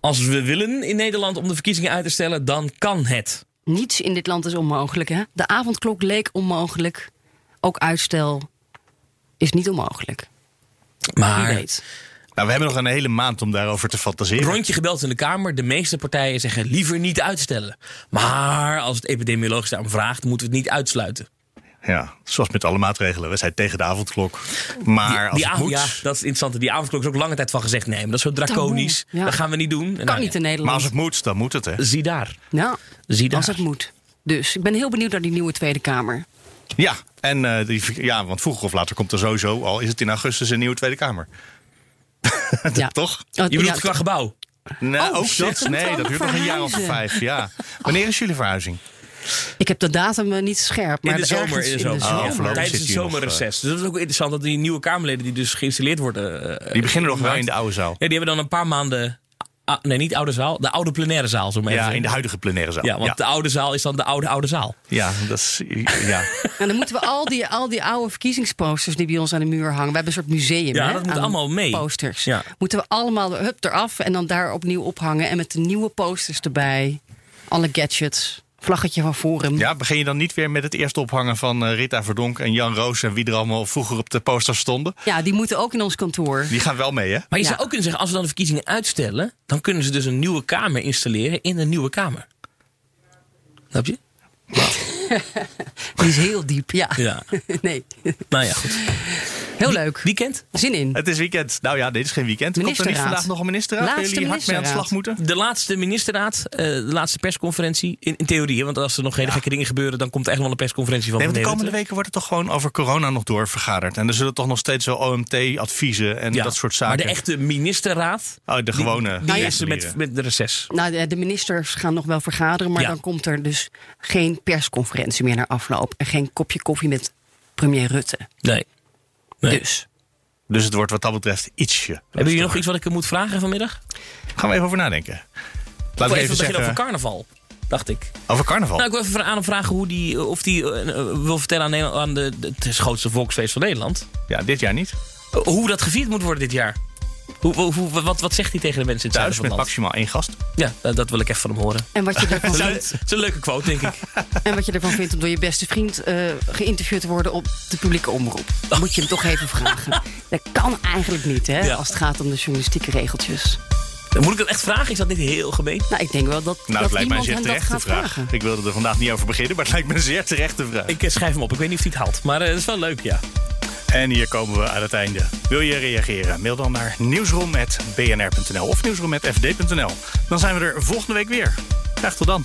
als we willen in Nederland om de verkiezingen uit te stellen, dan kan het. Niets in dit land is onmogelijk. Hè? De avondklok leek onmogelijk. Ook uitstel is niet onmogelijk. Maar Wie weet. Nou, we hebben nog een hele maand om daarover te fantaseren. Rondje gebeld in de Kamer. De meeste partijen zeggen liever niet uitstellen. Maar als het epidemiologisch daarom vraagt, moeten we het niet uitsluiten. Ja, zoals met alle maatregelen. We zijn tegen de avondklok. Maar als die het moet... Ja, dat is interessant. Die avondklok is ook lange tijd van gezegd. Nee, maar dat is zo draconisch. Ja. Dat gaan we niet doen. Kan niet in Nederland. Maar als het moet, dan moet het, hè? Zie daar. Nou, Zie daar. als het moet. Dus ik ben heel benieuwd naar die nieuwe Tweede Kamer. Ja, en, eh, die, ja, want vroeger of later komt er sowieso, al is het in augustus, een nieuwe Tweede Kamer. (laughs) Ja. Toch? Oh, Je bedoelt ja, qua gebouw. Nee, Oh, ook shit, ze Nee, dat duurt nog een jaar of vijf. Ja. (laughs) Wanneer is jullie verhuizing? Ik heb de datum eh, niet scherp. Maar In de zomer. In de zomer. Oh, Ja, voorlopig Tijdens zit het zomerreces. Dus dat is ook interessant dat die nieuwe Kamerleden die dus geïnstalleerd worden. eh, Die beginnen nog wel in de oude zaal. Ja, die hebben dan een paar maanden. ah, nee, niet oude zaal. De oude plenaire zaal. Zo maar even Ja, in de huidige plenaire zaal. Ja, want ja. de oude zaal is dan de oude oude zaal. Ja, dat is... Ja. En (laughs) dan moeten we al die, al die oude verkiezingsposters die bij ons aan de muur hangen. We hebben een soort museum. Ja, hè, dat moet allemaal mee. Posters. Ja. Moeten we allemaal hup eraf en dan daar opnieuw ophangen. En met de nieuwe posters erbij. Alle gadgets. Vlaggetje van Forum. ja, begin je dan niet weer met het eerste ophangen van eh, Rita Verdonk en Jan Roos... en wie er allemaal vroeger op de posters stonden? Ja, die moeten ook in ons kantoor. Die gaan wel mee, hè? Maar je Ja. zou ook kunnen zeggen, als we dan de verkiezingen uitstellen, dan kunnen ze dus een nieuwe Kamer installeren in een nieuwe Kamer. Snap je? (laughs) Die is heel diep, ja. Ja. (laughs) nee, Nou ja, goed. Heel leuk. Weekend? Zin in. Het is weekend. Nou ja, dit is geen weekend. Komt er niet vandaag nog een ministerraad? Laatste jullie hard mee aan de slag ministerraad. moeten? De laatste ministerraad, eh, de laatste persconferentie. In, in theorie, want als er nog hele gekke dingen gebeuren, dan komt er echt wel een persconferentie van. Nee, want de komende weken wordt het toch gewoon over corona nog door vergaderd. En er zullen toch nog steeds wel OMT-adviezen en Ja, dat soort zaken. Maar de echte ministerraad, Oh, de gewone. die ja. is er met, met de reces. Nou, de, de ministers gaan nog wel vergaderen, maar Ja. dan komt er dus geen persconferentie meer naar afloop. En geen kopje koffie met premier Rutte. Nee. Nee. Dus. Dus het wordt wat dat betreft ietsje. Hebben jullie nog iets wat ik moet vragen vanmiddag? Gaan we even over nadenken. We we even even beginnen over zeggen... carnaval, dacht ik. Over carnaval. Nou, ik wil even aan hem vragen hoe die, of die eh, eh, wil vertellen aan, Nederland, aan de, het grootste volksfeest van Nederland. Ja, dit jaar niet. Eh, Hoe dat gevierd moet worden dit jaar. Hoe, hoe, hoe- wat, wat zegt hij tegen de mensen in het Thuis zuiden met maximaal één gast. Ja, dat, dat wil ik even van hem horen. En wat je ervan Het is een- vindt, het is een leuke quote, denk ik. en wat je ervan vindt om door je beste vriend eh, geïnterviewd te worden op de publieke omroep. Moet je hem toch even vragen. (laughs) Dat kan eigenlijk niet, hè, Ja. als het gaat om de journalistieke regeltjes. Moet ik dat echt vragen? Is dat niet heel gemeen? Nou, ik denk wel dat, Nou, dat het lijkt mij een iemand zeer dat terechte vraag. vragen. Ik wilde er vandaag niet over beginnen, maar het lijkt me een zeer terechte vraag. Ik eh, schrijf hem op. Ik weet niet of hij het haalt. Maar eh, het is wel leuk, ja. En hier komen we aan het einde. Wil je reageren? Mail dan naar nieuwsroom.bnr.nl of nieuwsroom.fd.nl. Dan zijn we er volgende week weer. Graag tot dan.